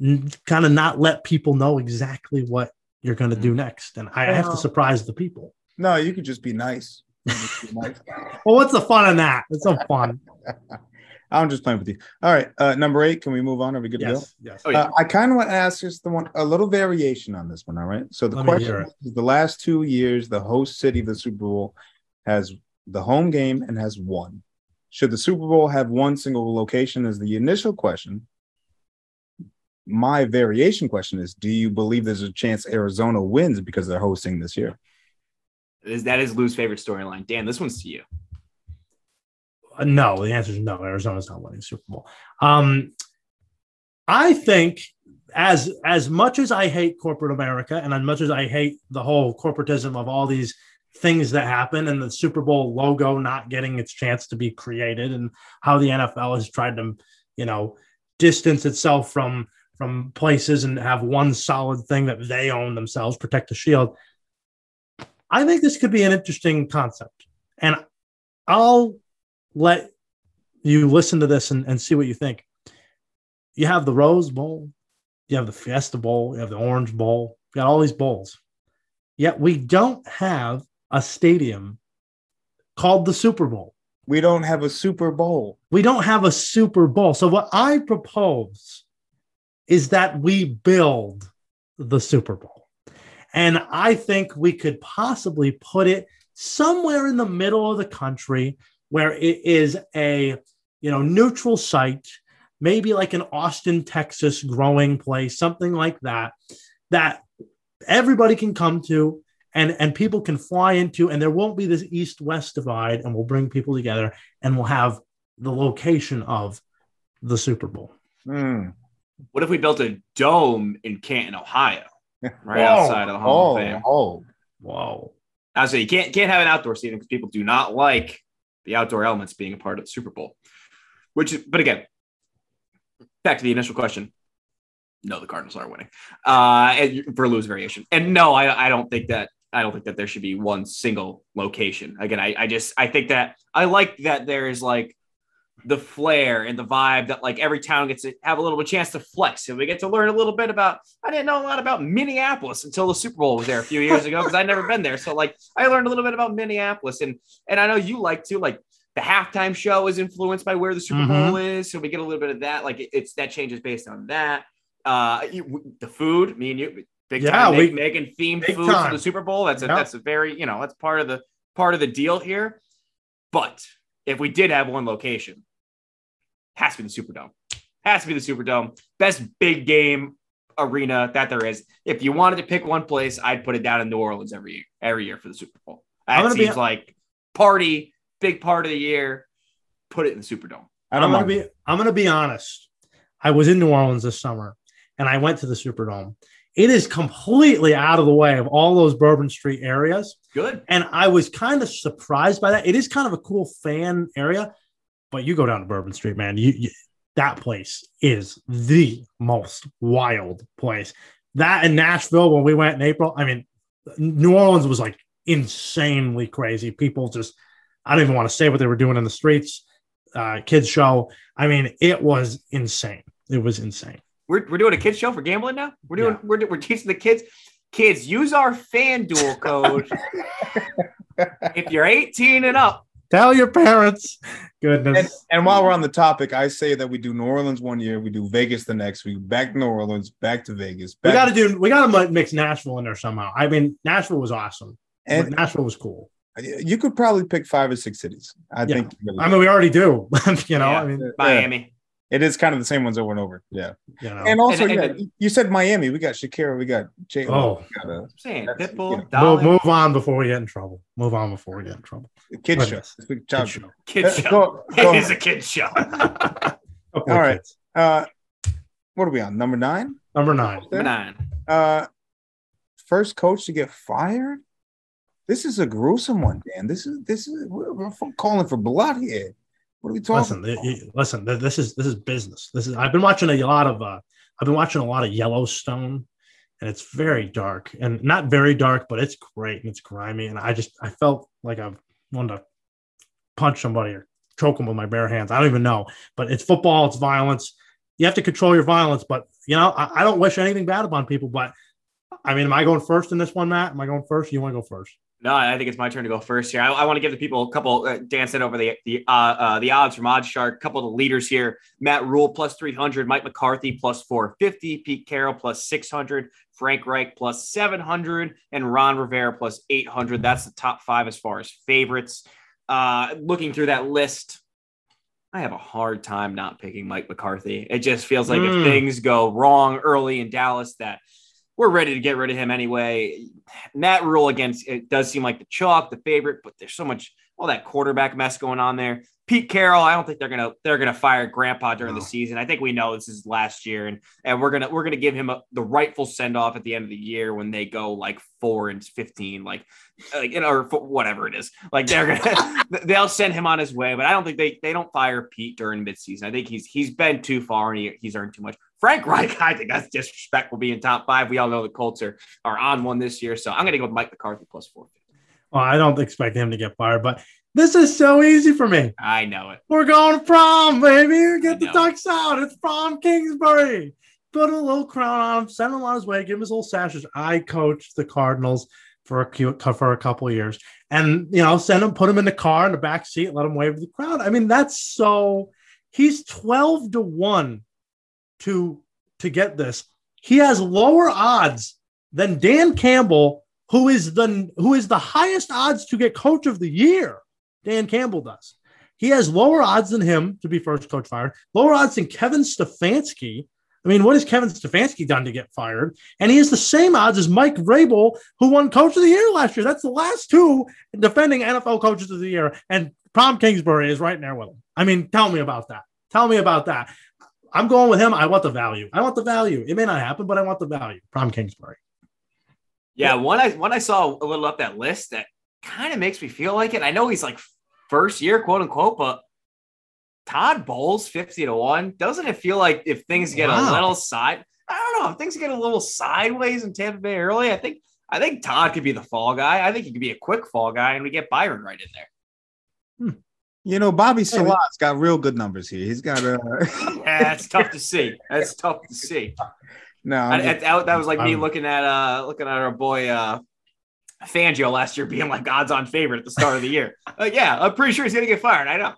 n- kind of not let people know exactly what you're going to do mm. next. And I have to surprise the people. No, you could just be nice. Be nice. well, what's the fun in that? It's so fun. I'm just playing with you. All right, uh, number eight. Can we move on? Are we good to go? Yes, yes. Oh, yeah. Uh, I kind of want to ask just the one a little variation on this one. All right. So the Let question hear it. is: the last two years, the host city of the Super Bowl has the home game and has won. Should the Super Bowl have one single location? Is the initial question. My variation question is: Do you believe there's a chance Arizona wins because they're hosting this year? Is- That is Lou's favorite storyline. Dan, this one's to you. Uh, no, the answer is no. Arizona's not winning the Super Bowl. Um, I think as as much as I hate corporate America and as much as I hate the whole corporatism of all these things that happen and the Super Bowl logo not getting its chance to be created and how the NFL has tried to, you know, distance itself from from places and have one solid thing that they own themselves, protect the shield. I think this could be an interesting concept. And I'll let you listen to this and, and see what you think. You have the Rose Bowl, you have the Fiesta Bowl, you have the Orange Bowl, you got all these bowls. Yet we don't have a stadium called the Super Bowl. We don't have a Super Bowl. We don't have a Super Bowl. So what I propose is that we build the Super Bowl. And I think we could possibly put it somewhere in the middle of the country where it is a you know neutral site, maybe like an Austin, Texas growing place, something like that, that everybody can come to and and people can fly into and there won't be this east-west divide and we'll bring people together and we'll have the location of the Super Bowl. Hmm. What if we built a dome in Canton, Ohio, right Whoa. outside of the Hall oh, of Fame? Oh, Whoa. I say you can't can't have an outdoor seating because people do not like the outdoor elements being a part of the Super Bowl. Which, but again, back to the initial question. No, the Cardinals are winning. Uh, and for Lou's variation, and no, I, I don't think that I don't think that there should be one single location. Again, I, I just I think that I like that there is like the flair and the vibe that like every town gets to have a little bit chance to flex. And we get to learn a little bit about i didn't know a lot about minneapolis until the super bowl was there a few years ago because i'd never been there. So like i learned a little bit about minneapolis. And and i know you like to like the halftime show is influenced by where the super Mhm. bowl is. So we get a little bit of that. Like it- it's that changes based on that. Uh you- the food me and you big Yeah, time. we- making themed food for the super bowl. That's a Yeah. that's a very you know that's part of the part of the deal here. But if we did have one location, has to be the Superdome. Has to be the Superdome. Best big game arena that there is. If you wanted to pick one place, I'd put it down in New Orleans every year, every year for the Super Bowl. I'm That gonna be- seems like party, big part of the year. Put it in the Superdome. I I'm gonna know. be I'm gonna be honest. I was in New Orleans this summer and I went to the Superdome. It is completely out of the way of all those Bourbon Street areas. Good. And I was kind of surprised by that. It is kind of a cool fan area, but you go down to Bourbon Street, man. You, you that place is the most wild place. That in Nashville when we went in April, I mean, New Orleans was like insanely crazy. People just, I don't even want to say what they were doing in the streets. Uh, kids show. I mean, it was insane. It was insane. We're, we're doing a kids show for gambling now. We're doing Yeah. we're, we're teaching the kids. Kids, use our FanDuel code. if you're 18 and up, Tell your parents. Goodness. and while we're on the topic, I say that we do New Orleans one year, we do Vegas the next week, back to New Orleans, back to Vegas. we got to do. We got to mix Nashville in there somehow. I mean, Nashville was awesome. and Nashville was cool. you could probably pick five or six cities. I Yeah. think I mean, we already do. you know, Yeah. I mean, Yeah. Miami. It is kind of the same ones over and over. Yeah. you know. And also, And- yeah, and- you said Miami. We got Shakira, we got J. Oh. we got a I'm saying That's- Pitbull, yeah. move, Dolly, move on before we get in trouble. Move on before we get in trouble. kids show. Goodness. Kid show. kid Uh, show. go- go- It is a kid show. Couple of All right. Uh, what are we on? Number nine. Number nine. Number nine. Uh, first coach to get fired. This is a gruesome one, Dan. This is this is we're, we're calling for blood here. What are we talking? Listen, listen. This is this is business. This is. I've been watching a lot of. uh I've been watching a lot of Yellowstone, and it's very dark and not very dark, but it's great and it's grimy. And I just I felt like I wanted to punch somebody or choke them with my bare hands. I don't even know, but it's football. It's violence. You have to control your violence, but you know I, I don't wish anything bad upon people. But I mean, am I going first in this one, Matt? Am I going first? You want to go first? No, I think it's my turn to go first here. I, I want to give the people a couple uh, dancing over the the uh, uh, the odds from OddsShark. A couple of the leaders here: Matt Rhule plus three hundred, Mike McCarthy plus four fifty, Pete Carroll plus six hundred, Frank Reich plus seven hundred, and Ron Rivera plus eight hundred. That's the top five as far as favorites. Uh, looking through that list, I have a hard time not picking Mike McCarthy. It just feels like Mm. if things go wrong early in Dallas, that we're ready to get rid of him anyway. Matt Rhule against it does seem like the chalk, the favorite, but there's so much all that quarterback mess going on there. Pete Carroll, I don't think they're gonna they're gonna fire Grandpa during the season. I think we know this is last year, and and we're gonna we're gonna give him a, the rightful send off at the end of the year when they go like four and fifteen, like like you know, or whatever it is. Like they're gonna they'll send him on his way, but I don't think they they don't fire Pete during midseason. I think he's he's been too far and he, he's earned too much. Frank Reich, I think that's disrespectful being top five. We all know the Colts are are on one this year, so I'm gonna go with Mike McCarthy plus four. Well, I don't expect him to get fired, but this is so easy for me. I know it. We're going to prom, baby. Get the ducks out. It's prom Kingsbury. Put a little crown on him, send him on his way, give him his little sashes. I coached the Cardinals for a for a couple of years, and you know, send him, put him in the car in the back seat, let him wave to the crowd. I mean, that's so. He's twelve to one to to get this. He has lower odds than Dan Campbell, who is the who is the highest odds to get Coach of the Year. Dan Campbell does. He has lower odds than him to be first coach fired, lower odds than Kevin Stefanski. I mean, what has Kevin Stefanski done to get fired? And he has the same odds as Mike Vrabel, who won Coach of the Year last year. That's the last two defending NFL Coaches of the Year. And Prom Kingsbury is right there with him. I mean, tell me about that. Tell me about that. I'm going with him. I want the value. I want the value. It may not happen, but I want the value. Prom Kingsbury. Yeah, when I when I saw a little up that list, that kind of makes me feel like it. I know he's like first year, quote unquote, but Todd Bowles, 50 to 1. Doesn't it feel like if things get a little side, I don't know, if things get a little sideways in Tampa Bay early, I think I think Todd could be the fall guy. I think he could be a quick fall guy, and we get Byron right in there. Hmm. You know, Bobby Salat's got real good numbers here. He's got a Yeah, it's tough to see. That's tough to see. no. I, I'm just- that, that was like me Um, looking at uh looking at our boy uh Fangio last year being like odds on favorite at the start of the year. Like, yeah, I'm pretty sure he's gonna get fired. I know.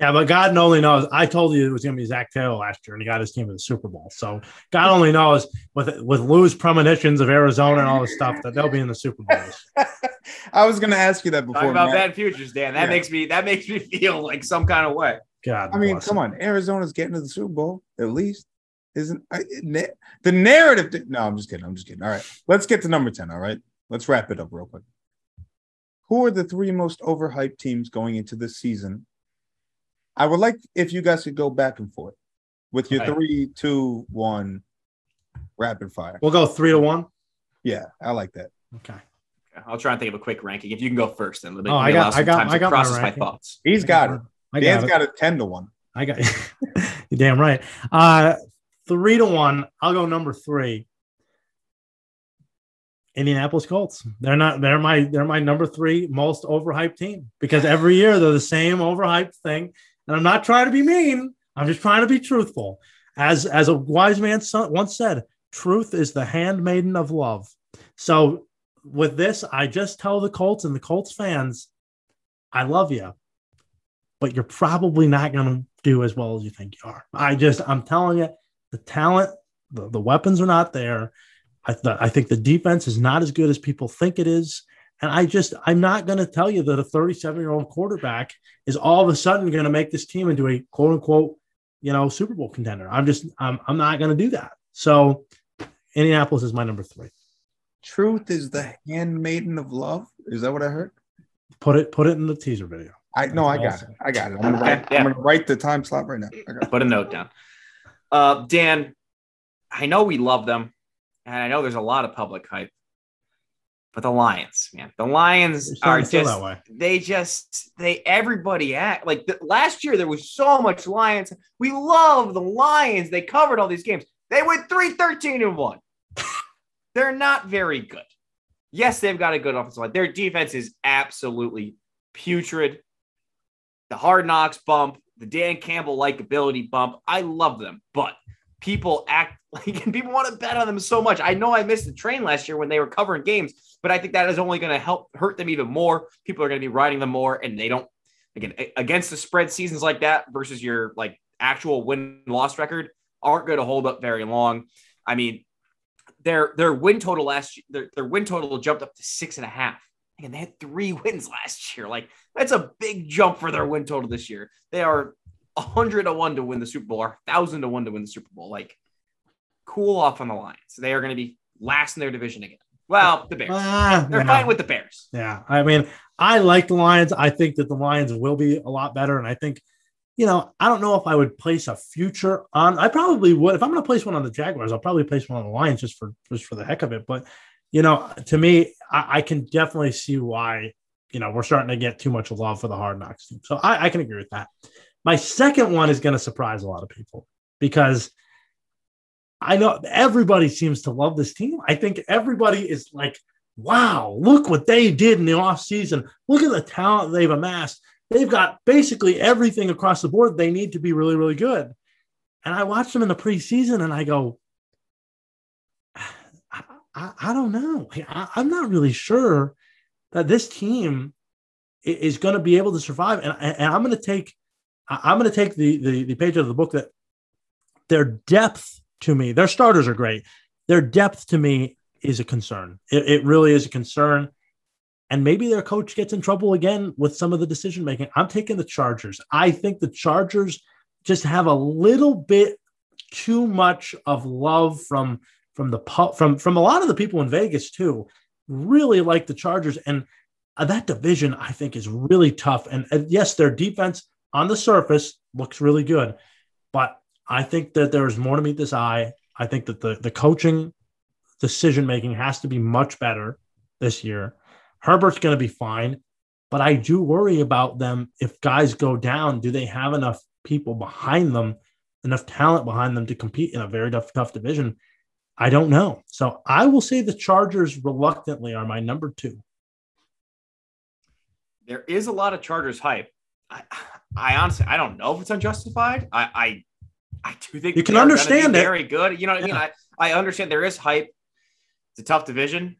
Yeah, but God only knows. I told you it was going to be Zac Taylor last year, and he got his team to the Super Bowl. So God only knows with with Lou's premonitions of Arizona and all this stuff that they'll be in the Super Bowl. I was going to ask you that Talk before. about Matt. bad futures, Dan. That Yeah. makes me that makes me feel like some kind of way. God, I mean, bless come him. on. Arizona's getting to the Super Bowl at least. Isn't I, na- the narrative? No, I'm just kidding. I'm just kidding. All right, let's get to number ten. All right, let's wrap it up real quick. Who are the three most overhyped teams going into this season? I would like if you guys could go back and forth with your Okay. three, two, one, rapid fire. We'll go three to one. Yeah, I like that. Okay. I'll try and think of a quick ranking. If you can go first, then Oh, I got- some I got- time I got my process my ranking. thoughts. He's got it. I Dan's got it. got a ten to one. I got you're damn right. Uh three to one. I'll go number three. Indianapolis Colts. They're not they're my they're my number three most overhyped team because every year they're the same overhyped thing. And I'm not trying to be mean. I'm just trying to be truthful. As as a wise man once said, truth is the handmaiden of love. So with this, I just tell the Colts and the Colts fans, I love you but you're probably not going to do as well as you think you are. I just, I'm telling you, the talent, the, the weapons are not there. I, th- I think the defense is not as good as people think it is. And I just, I'm not going to tell you that a 37 year old quarterback is all of a sudden going to make this team into a quote unquote, you know, Super Bowl contender. I'm just, I'm, I'm not going to do that. So Indianapolis is my number three. Truth is the handmaiden of love. Is that what I heard? Put it, put it in the teaser video. I no, I got it. I got it. I'm gonna write. yeah. I'm gonna write the time slot right now. I got it. Put a note down. Uh, Dan, I know we love them, and I know there's a lot of public hype, but the Lions, man, the Lions are starting to feel just that way. they just they everybody act like the, last year there was so much Lions. We love the Lions. They covered all these games. They went 3 13 and 1. They're not very good. Yes, they've got a good offensive line. Their defense is absolutely putrid. The hard knocks bump, the Dan Campbell likability bump. I love them, but people act like and people want to bet on them so much. I know I missed the train last year when they were covering games, but I think that is only going to help hurt them even more. People are going to be riding them more, and they don't again against the spread seasons like that versus your like actual win loss record aren't going to hold up very long. I mean, their their win total last their, their win total jumped up to six and a half. And they had three wins last year. Like that's a big jump for their win total this year. They are hundred to one to win the Super Bowl, or thousand to one to win the Super Bowl. Like, cool off on the Lions. They are going to be last in their division again. Well, the Bears. Uh, They're yeah. fine with the Bears. Yeah, I mean, I like the Lions. I think that the Lions will be a lot better, and I think, you know, I don't know if I would place a future on. I probably would if I'm going to place one on the Jaguars. I'll probably place one on the Lions just for just for the heck of it. But you know, to me, I, I can definitely see why you know we're starting to get too much love for the Hard Knocks team. So I, I can agree with that. My second one is going to surprise a lot of people because I know everybody seems to love this team. I think everybody is like, wow, look what they did in the offseason. Look at the talent they've amassed. They've got basically everything across the board they need to be really, really good. And I watched them in the preseason and I go, I, I, I don't know. I, I'm not really sure that this team is going to be able to survive. And, and I'm going to take I'm going to take the, the the page of the book that their depth to me, their starters are great. Their depth to me is a concern. It, it really is a concern. And maybe their coach gets in trouble again with some of the decision making. I'm taking the Chargers. I think the Chargers just have a little bit too much of love from from the from from a lot of the people in Vegas too. Really like the Chargers, and uh, that division I think is really tough. And uh, yes, their defense on the surface looks really good, but I think that there is more to meet this eye. I think that the the coaching decision making has to be much better this year. Herbert's going to be fine, but I do worry about them if guys go down. Do they have enough people behind them, enough talent behind them to compete in a very tough, tough division? I don't know. So I will say the Chargers reluctantly are my number two. There is a lot of Chargers hype. I honestly, I don't know if it's unjustified. I, I, I do think you can understand it. Very good. You know what yeah. I mean? I, I understand there is hype. It's a tough division.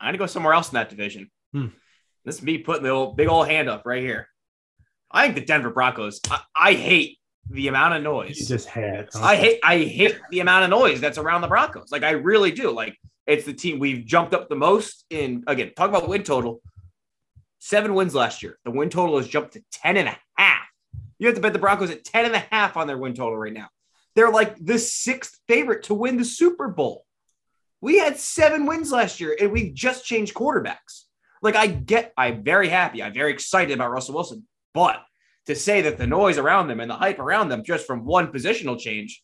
I'm gonna go somewhere else in that division. Hmm. This is me putting the old big old hand up right here. I think the Denver Broncos. I, I hate the amount of noise. You just had. I hate. I hate the amount of noise that's around the Broncos. Like I really do. Like it's the team we've jumped up the most in. Again, talk about win total seven wins last year. The win total has jumped to 10 and a half. You have to bet the Broncos at 10 and a half on their win total right now. They're like the sixth favorite to win the Super Bowl. We had seven wins last year and we've just changed quarterbacks. Like, I get, I'm very happy. I'm very excited about Russell Wilson. But to say that the noise around them and the hype around them just from one positional change,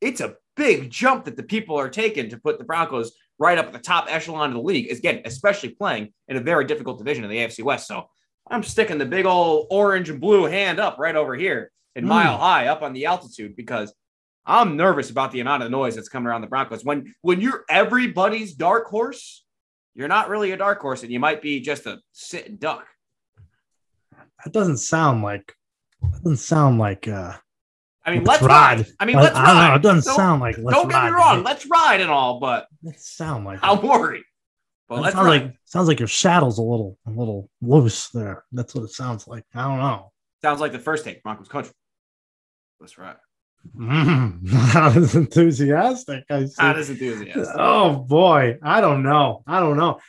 it's a big jump that the people are taking to put the Broncos right up at the top echelon of the league is again, especially playing in a very difficult division in the AFC West. So I'm sticking the big old orange and blue hand up right over here in mm. mile high up on the altitude because I'm nervous about the amount of noise that's coming around the Broncos. When when you're everybody's dark horse, you're not really a dark horse, and you might be just a sitting duck. That doesn't sound like that doesn't sound like uh I mean, let's, let's ride. ride. I mean, let's I, ride. I know, it doesn't don't, sound like let's Don't get me wrong. Let's ride and all, but it sound like I'm worried. But let's sounds ride. like sounds like your saddle's a little a little loose there. That's what it sounds like. I don't know. Sounds like the first take, Broncos country. Let's ride. Mm, not as enthusiastic. I see. Not as enthusiastic. Oh boy, I don't know. I don't know.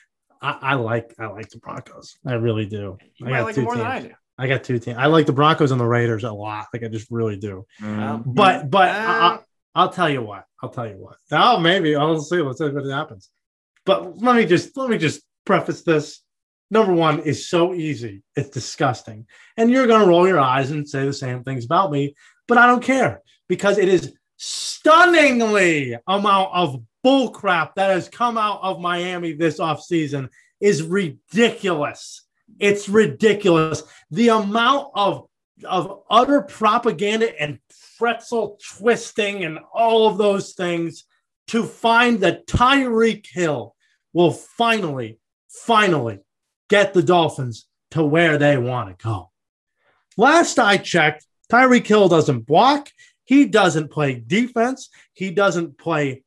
I, I like I like the Broncos. I really do. You I got like two more teams. than I do. I got two teams. I like the Broncos and the Raiders a lot. Like I just really do. Mm-hmm. But but uh, I, will tell you what. I'll tell you what. Oh, maybe I'll see. Let's see what happens. But let me just let me just preface this. Number one is so easy. It's disgusting, and you're gonna roll your eyes and say the same things about me. But I don't care because it is stunningly amount of bullcrap that has come out of Miami this offseason is ridiculous. It's ridiculous. The amount of of utter propaganda and pretzel twisting and all of those things to find that Tyreek Hill will finally, finally get the Dolphins to where they want to go. Last I checked, Tyreek Hill doesn't block. He doesn't play defense. He doesn't play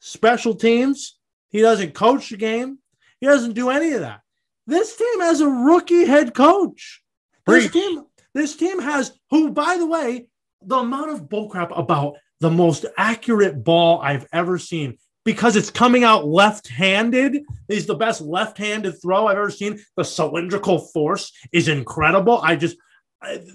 special teams. He doesn't coach the game. He doesn't do any of that. This team has a rookie head coach. This team, this team has who, by the way, the amount of bullcrap about the most accurate ball I've ever seen because it's coming out left-handed. He's the best left-handed throw I've ever seen. The cylindrical force is incredible. I just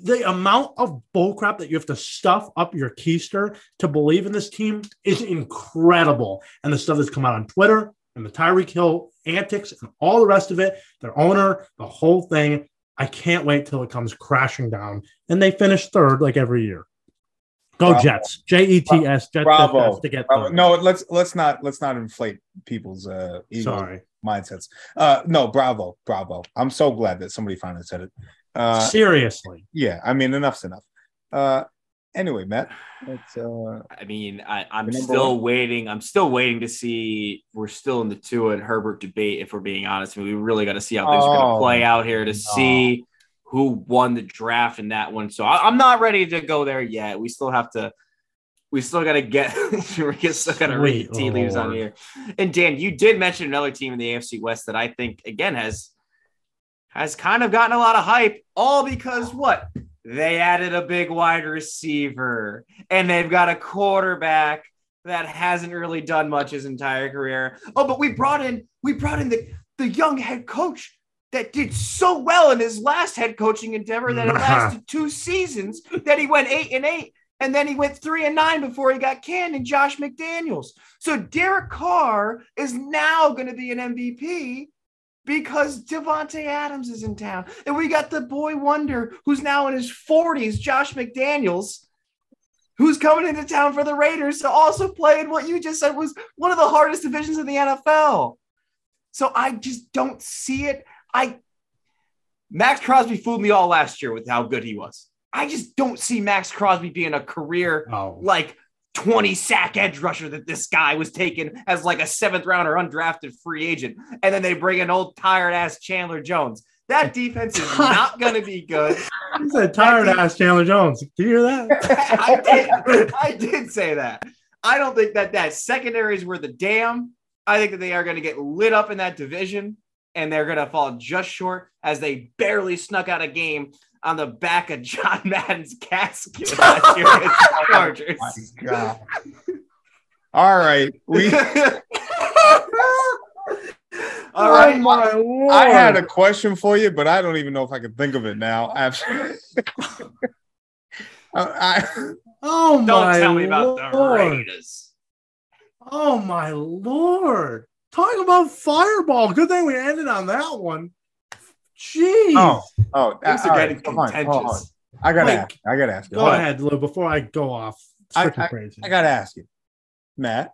the amount of bullcrap that you have to stuff up your keister to believe in this team is incredible. And the stuff that's come out on Twitter and the Tyreek Hill antics and all the rest of it, their owner, the whole thing. I can't wait till it comes crashing down. And they finish third like every year. Go Bravo. Jets. J E T S. Jets Bravo. Jets, to get third. no, let's let's not let's not inflate people's uh ego Sorry. mindsets. Uh no, bravo, bravo. I'm so glad that somebody finally said it. Uh Seriously. yeah, I mean enough's enough. Uh anyway, Matt, uh I mean, I, I'm still one. waiting. I'm still waiting to see. We're still in the Tua and Herbert debate. If we're being honest, I mean, we really got to see how things are going Oh, to play out here to no. see who won the draft in that one. So I, I'm not ready to go there yet. We still have to. We still got to get. we still got to read tea leaves on here. And Dan, you did mention another team in the AFC West that I think again has has kind of gotten a lot of hype, all because what? They added a big wide receiver and they've got a quarterback that hasn't really done much his entire career. Oh, but we brought in we brought in the, the young head coach that did so well in his last head coaching endeavor that it lasted two seasons that he went eight and eight and then he went three and nine before he got canned in Josh McDaniels. So Derek Carr is now going to be an MVP because Davante Adams is in town. And we got the boy wonder who's now in his 40s, Josh McDaniels, who's coming into town for the Raiders to also play in what you just said was one of the hardest divisions in the NFL. So I just don't see it. I Maxx Crosby fooled me all last year with how good he was. I just don't see Maxx Crosby being a career Oh. like 20 sack edge rusher that this guy was taken as like a seventh rounder undrafted free agent. And then they bring an old tired ass Chandler Jones. That defense is not going to be good. He said tired ass Chandler Jones. Do you hear that? I did. I did say that. I don't think that that secondary is worth a damn. I think that they are going to get lit up in that division and they're going to fall just short as they barely snuck out a game on the back of John Madden's casket last year against the oh Chargers. my God. All right. We All right. Oh my lord. I had a question for you, but I don't even know if I can think of it now. Absolutely. Uh, I, Oh Don't tell me about the. Raiders. Oh my lord. Talking about fireball. Good thing we ended on that one. Jeez. oh, oh, Things all are right, getting hold on, hold on. contentious. I gotta Wait. ask. I gotta ask. you. Go Hold ahead, Lou, before I go off. It's I- crazy. I gotta ask you, Matt.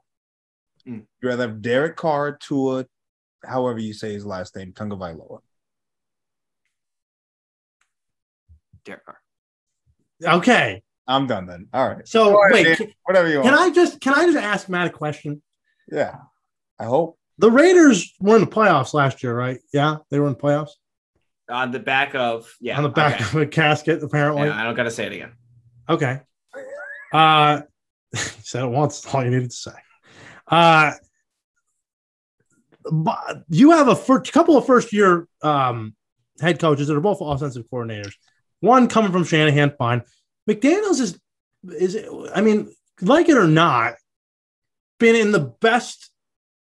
Mm. You rather have Derek Carr, Tua, however you say his last name, Tungavailoa. Derek Carr. okay. I'm done then. All right. So Go ahead, wait, can, Whatever you want. can. I just can I just ask Matt a question? yeah. I hope. The Raiders were in the playoffs last year, right? Yeah, they were in the playoffs. On the back of, yeah. on the back okay. of a casket, apparently. Yeah, I don't got to say it again. Okay. Uh said it once, all you needed to say. Uh but you have a first, couple of first year um head coaches that are both offensive coordinators. One coming from Shanahan, fine. McDaniels is is I mean, like it or not, been in the best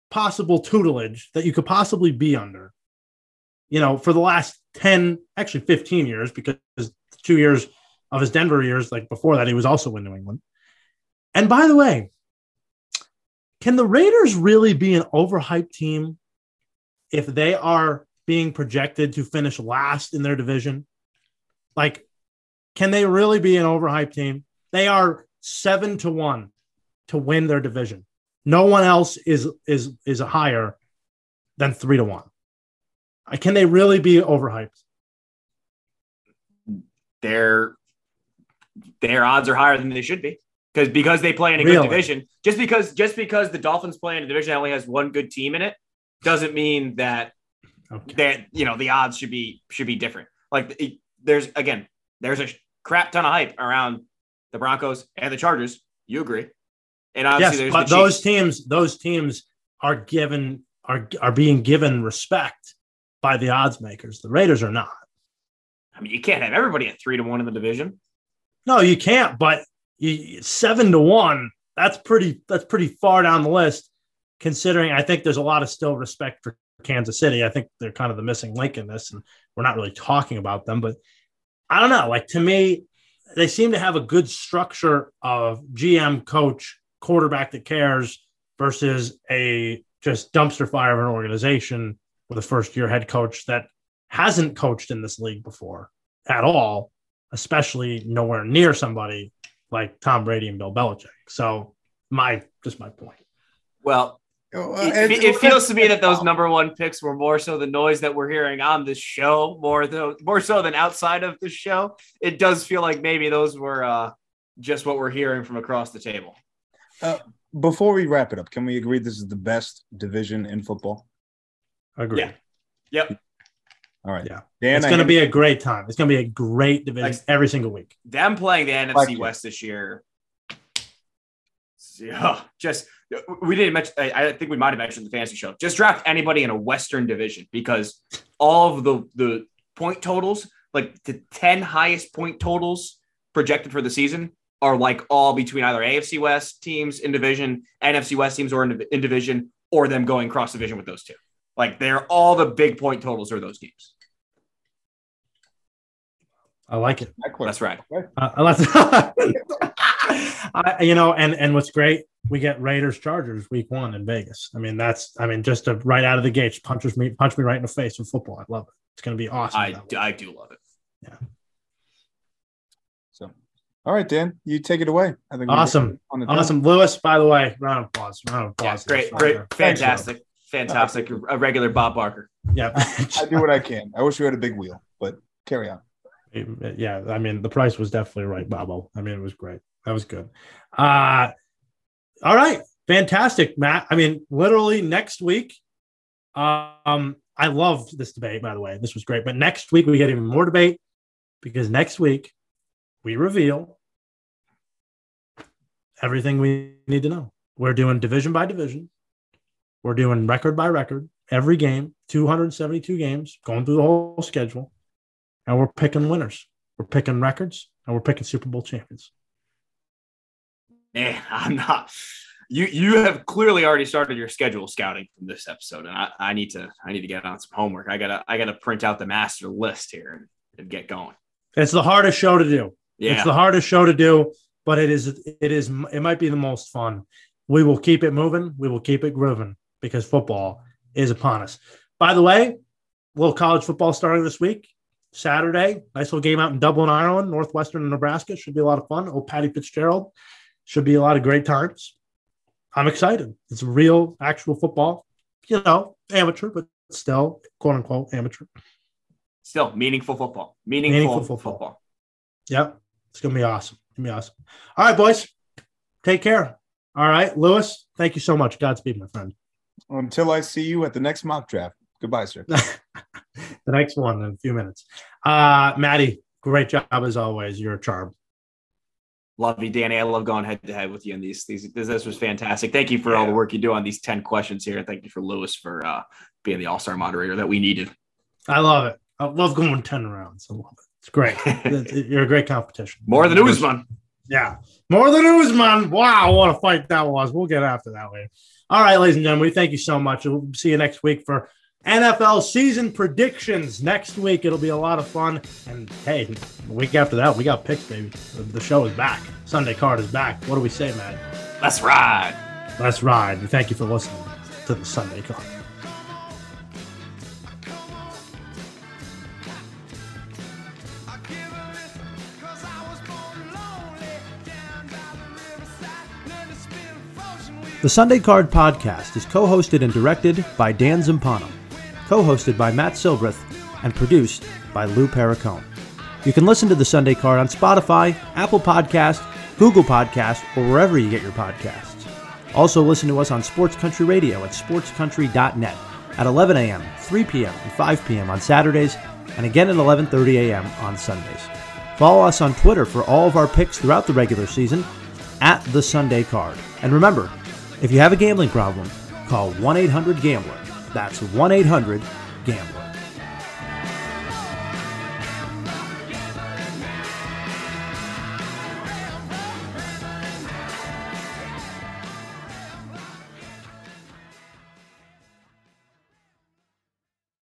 possible tutelage that you could possibly be under. You know, for the last 10, actually 15 years, because two years of his Denver years, like before that, he was also in New England. And by the way, can the Raiders really be an overhyped team if they are being projected to finish last in their division? Like, can they really be an overhyped team? They are seven to one to win their division. No one else is is is higher than three to one. Can they really be overhyped? Their their odds are higher than they should be because because they play in a Really? good division. Just because just because the Dolphins play in a division that only has one good team in it doesn't mean that Okay. that you know the odds should be should be different. Like it- there's again there's a crap ton of hype around the Broncos, and the Chargers. You agree? And obviously, yes, there's but those teams, those teams are given are are being given respect by the odds makers. The Raiders are not. I mean, you can't have everybody at three to one in the division. No, you can't. But you, seven to one, that's pretty. That's pretty far down the list. Considering, I think there's a lot of still respect for Kansas City. I think they're kind of the missing link in this, and we're not really talking about them. But I don't know. Like to me, they seem to have a good structure of GM, coach, quarterback that cares versus a just dumpster fire of an organization with a first year head coach that hasn't coached in this league before at all, especially nowhere near somebody like Tom Brady and Bill Belichick. So my just my point. Well, Uh, it, it- it feels to me that those number one picks were more so the noise that we're hearing on this show, more though more so than outside of the show. It does feel like maybe those were uh, just what we're hearing from across the table. Before we wrap it up, can we agree this is the best division in football? Agree. Yeah. Yep. All right. Yeah. Dan, it's going to be a great time. It's going to be a great division Like- every single week. Them playing the NFC Like it. West this year. Yeah, oh, just we didn't mention. I, I think we might have mentioned the fantasy show. Just draft anybody in a Western division because all of the the point totals, like the ten highest point totals projected for the season, are like all between either AFC West teams in division, NFC West teams or in, in division, or them going cross division with those two. Like they're all the big point totals are those games. I like it. That's right. Uh, I like I, you know, and and what's great, we get Raiders Chargers week one in Vegas. I mean, that's I mean, just to right out of the gates, punches me, punch me right in the face with football. I love it. It's going to be awesome. I, that way. I do love it. Yeah. So, all right, Dan, you take it away. I think Awesome. on the. Awesome, Lewis. By the way, round of applause. Round of Yeah, applause. great, great, fine. Thanks, fantastic, fantastic. A regular Bob Barker. Yeah, I do what I can. I wish we had a big wheel, but carry on. yeah. I mean, the price was definitely right, Bobo. I mean, it was great. That was good. Uh all right, fantastic, Matt. I mean, literally next week. Um, I love this debate. By the way, this was great. But next week we get even more debate because next week we reveal everything we need to know. We're doing division by division. We're doing record by record every game, 272 games, going through the whole schedule, and we're picking winners. We're picking records, and we're picking Super Bowl champions. Man, I'm not. You you have clearly already started your schedule scouting from this episode, and I, I need to I need to get on some homework. I gotta I gotta print out the master list here and, and get going. It's the hardest show to do. Yeah, It's the hardest show to do, but it is it is it might be the most fun. We will keep it moving. We will keep it grooving because football is upon us. By the way, little college football starting this week. Saturday, nice little game out in Dublin, Ireland, Northwestern and Nebraska. Should be a lot of fun. Oh, Patty Fitzgerald. Should be a lot of great times. I'm excited. It's real, actual football. You know, amateur, but still, quote unquote, amateur. still meaningful football. Meaningful, Meaningful football. football. Yep. It's gonna be awesome. It's gonna be awesome. All right, boys. Take care. All right, Lewis. Thank you so much. Godspeed, my friend. Until I see you at the next mock draft. Goodbye, sir. the next one in a few minutes. Uh, Maddie, great job as always. You're a charm. Love you, Danny. I love going head to head with you in these. These this, this was fantastic. Thank you for all the work you do on these ten questions here. Thank you for Lewis for uh, being the all star moderator that we needed. I love it. I love going 10 rounds. I love it. It's great. You're a great competition. More than Usman. Yeah. More than Usman. Wow. What a fight that was. We'll get after that later. All right, ladies and gentlemen, we thank you so much. We'll see you next week for NFL season predictions. Next week, it'll be a lot of fun. And hey, the week after that, we got picks, baby. The- The show is back. Sunday card is back. What do we say, man? Let's ride. Let's ride. And thank you for listening to the Sunday card. The Sunday Card Podcast is co hosted and directed by Dan Zampano, co hosted by Matt Silbreth, and produced by Lou Perricone. You can listen to The Sunday Card on Spotify, Apple Podcast, Google Podcast, or wherever you get your podcasts. Also, listen to us on Sports Country Radio at sportscountry.net at 11 a.m., 3 p.m., and 5 p.m. on Saturdays, and again at 11:30 a.m. on Sundays. Follow us on Twitter for all of our picks throughout the regular season at the Sunday Card. And remember, if you have a gambling problem, call 1 800 Gambler. That's 1 800 Gambler.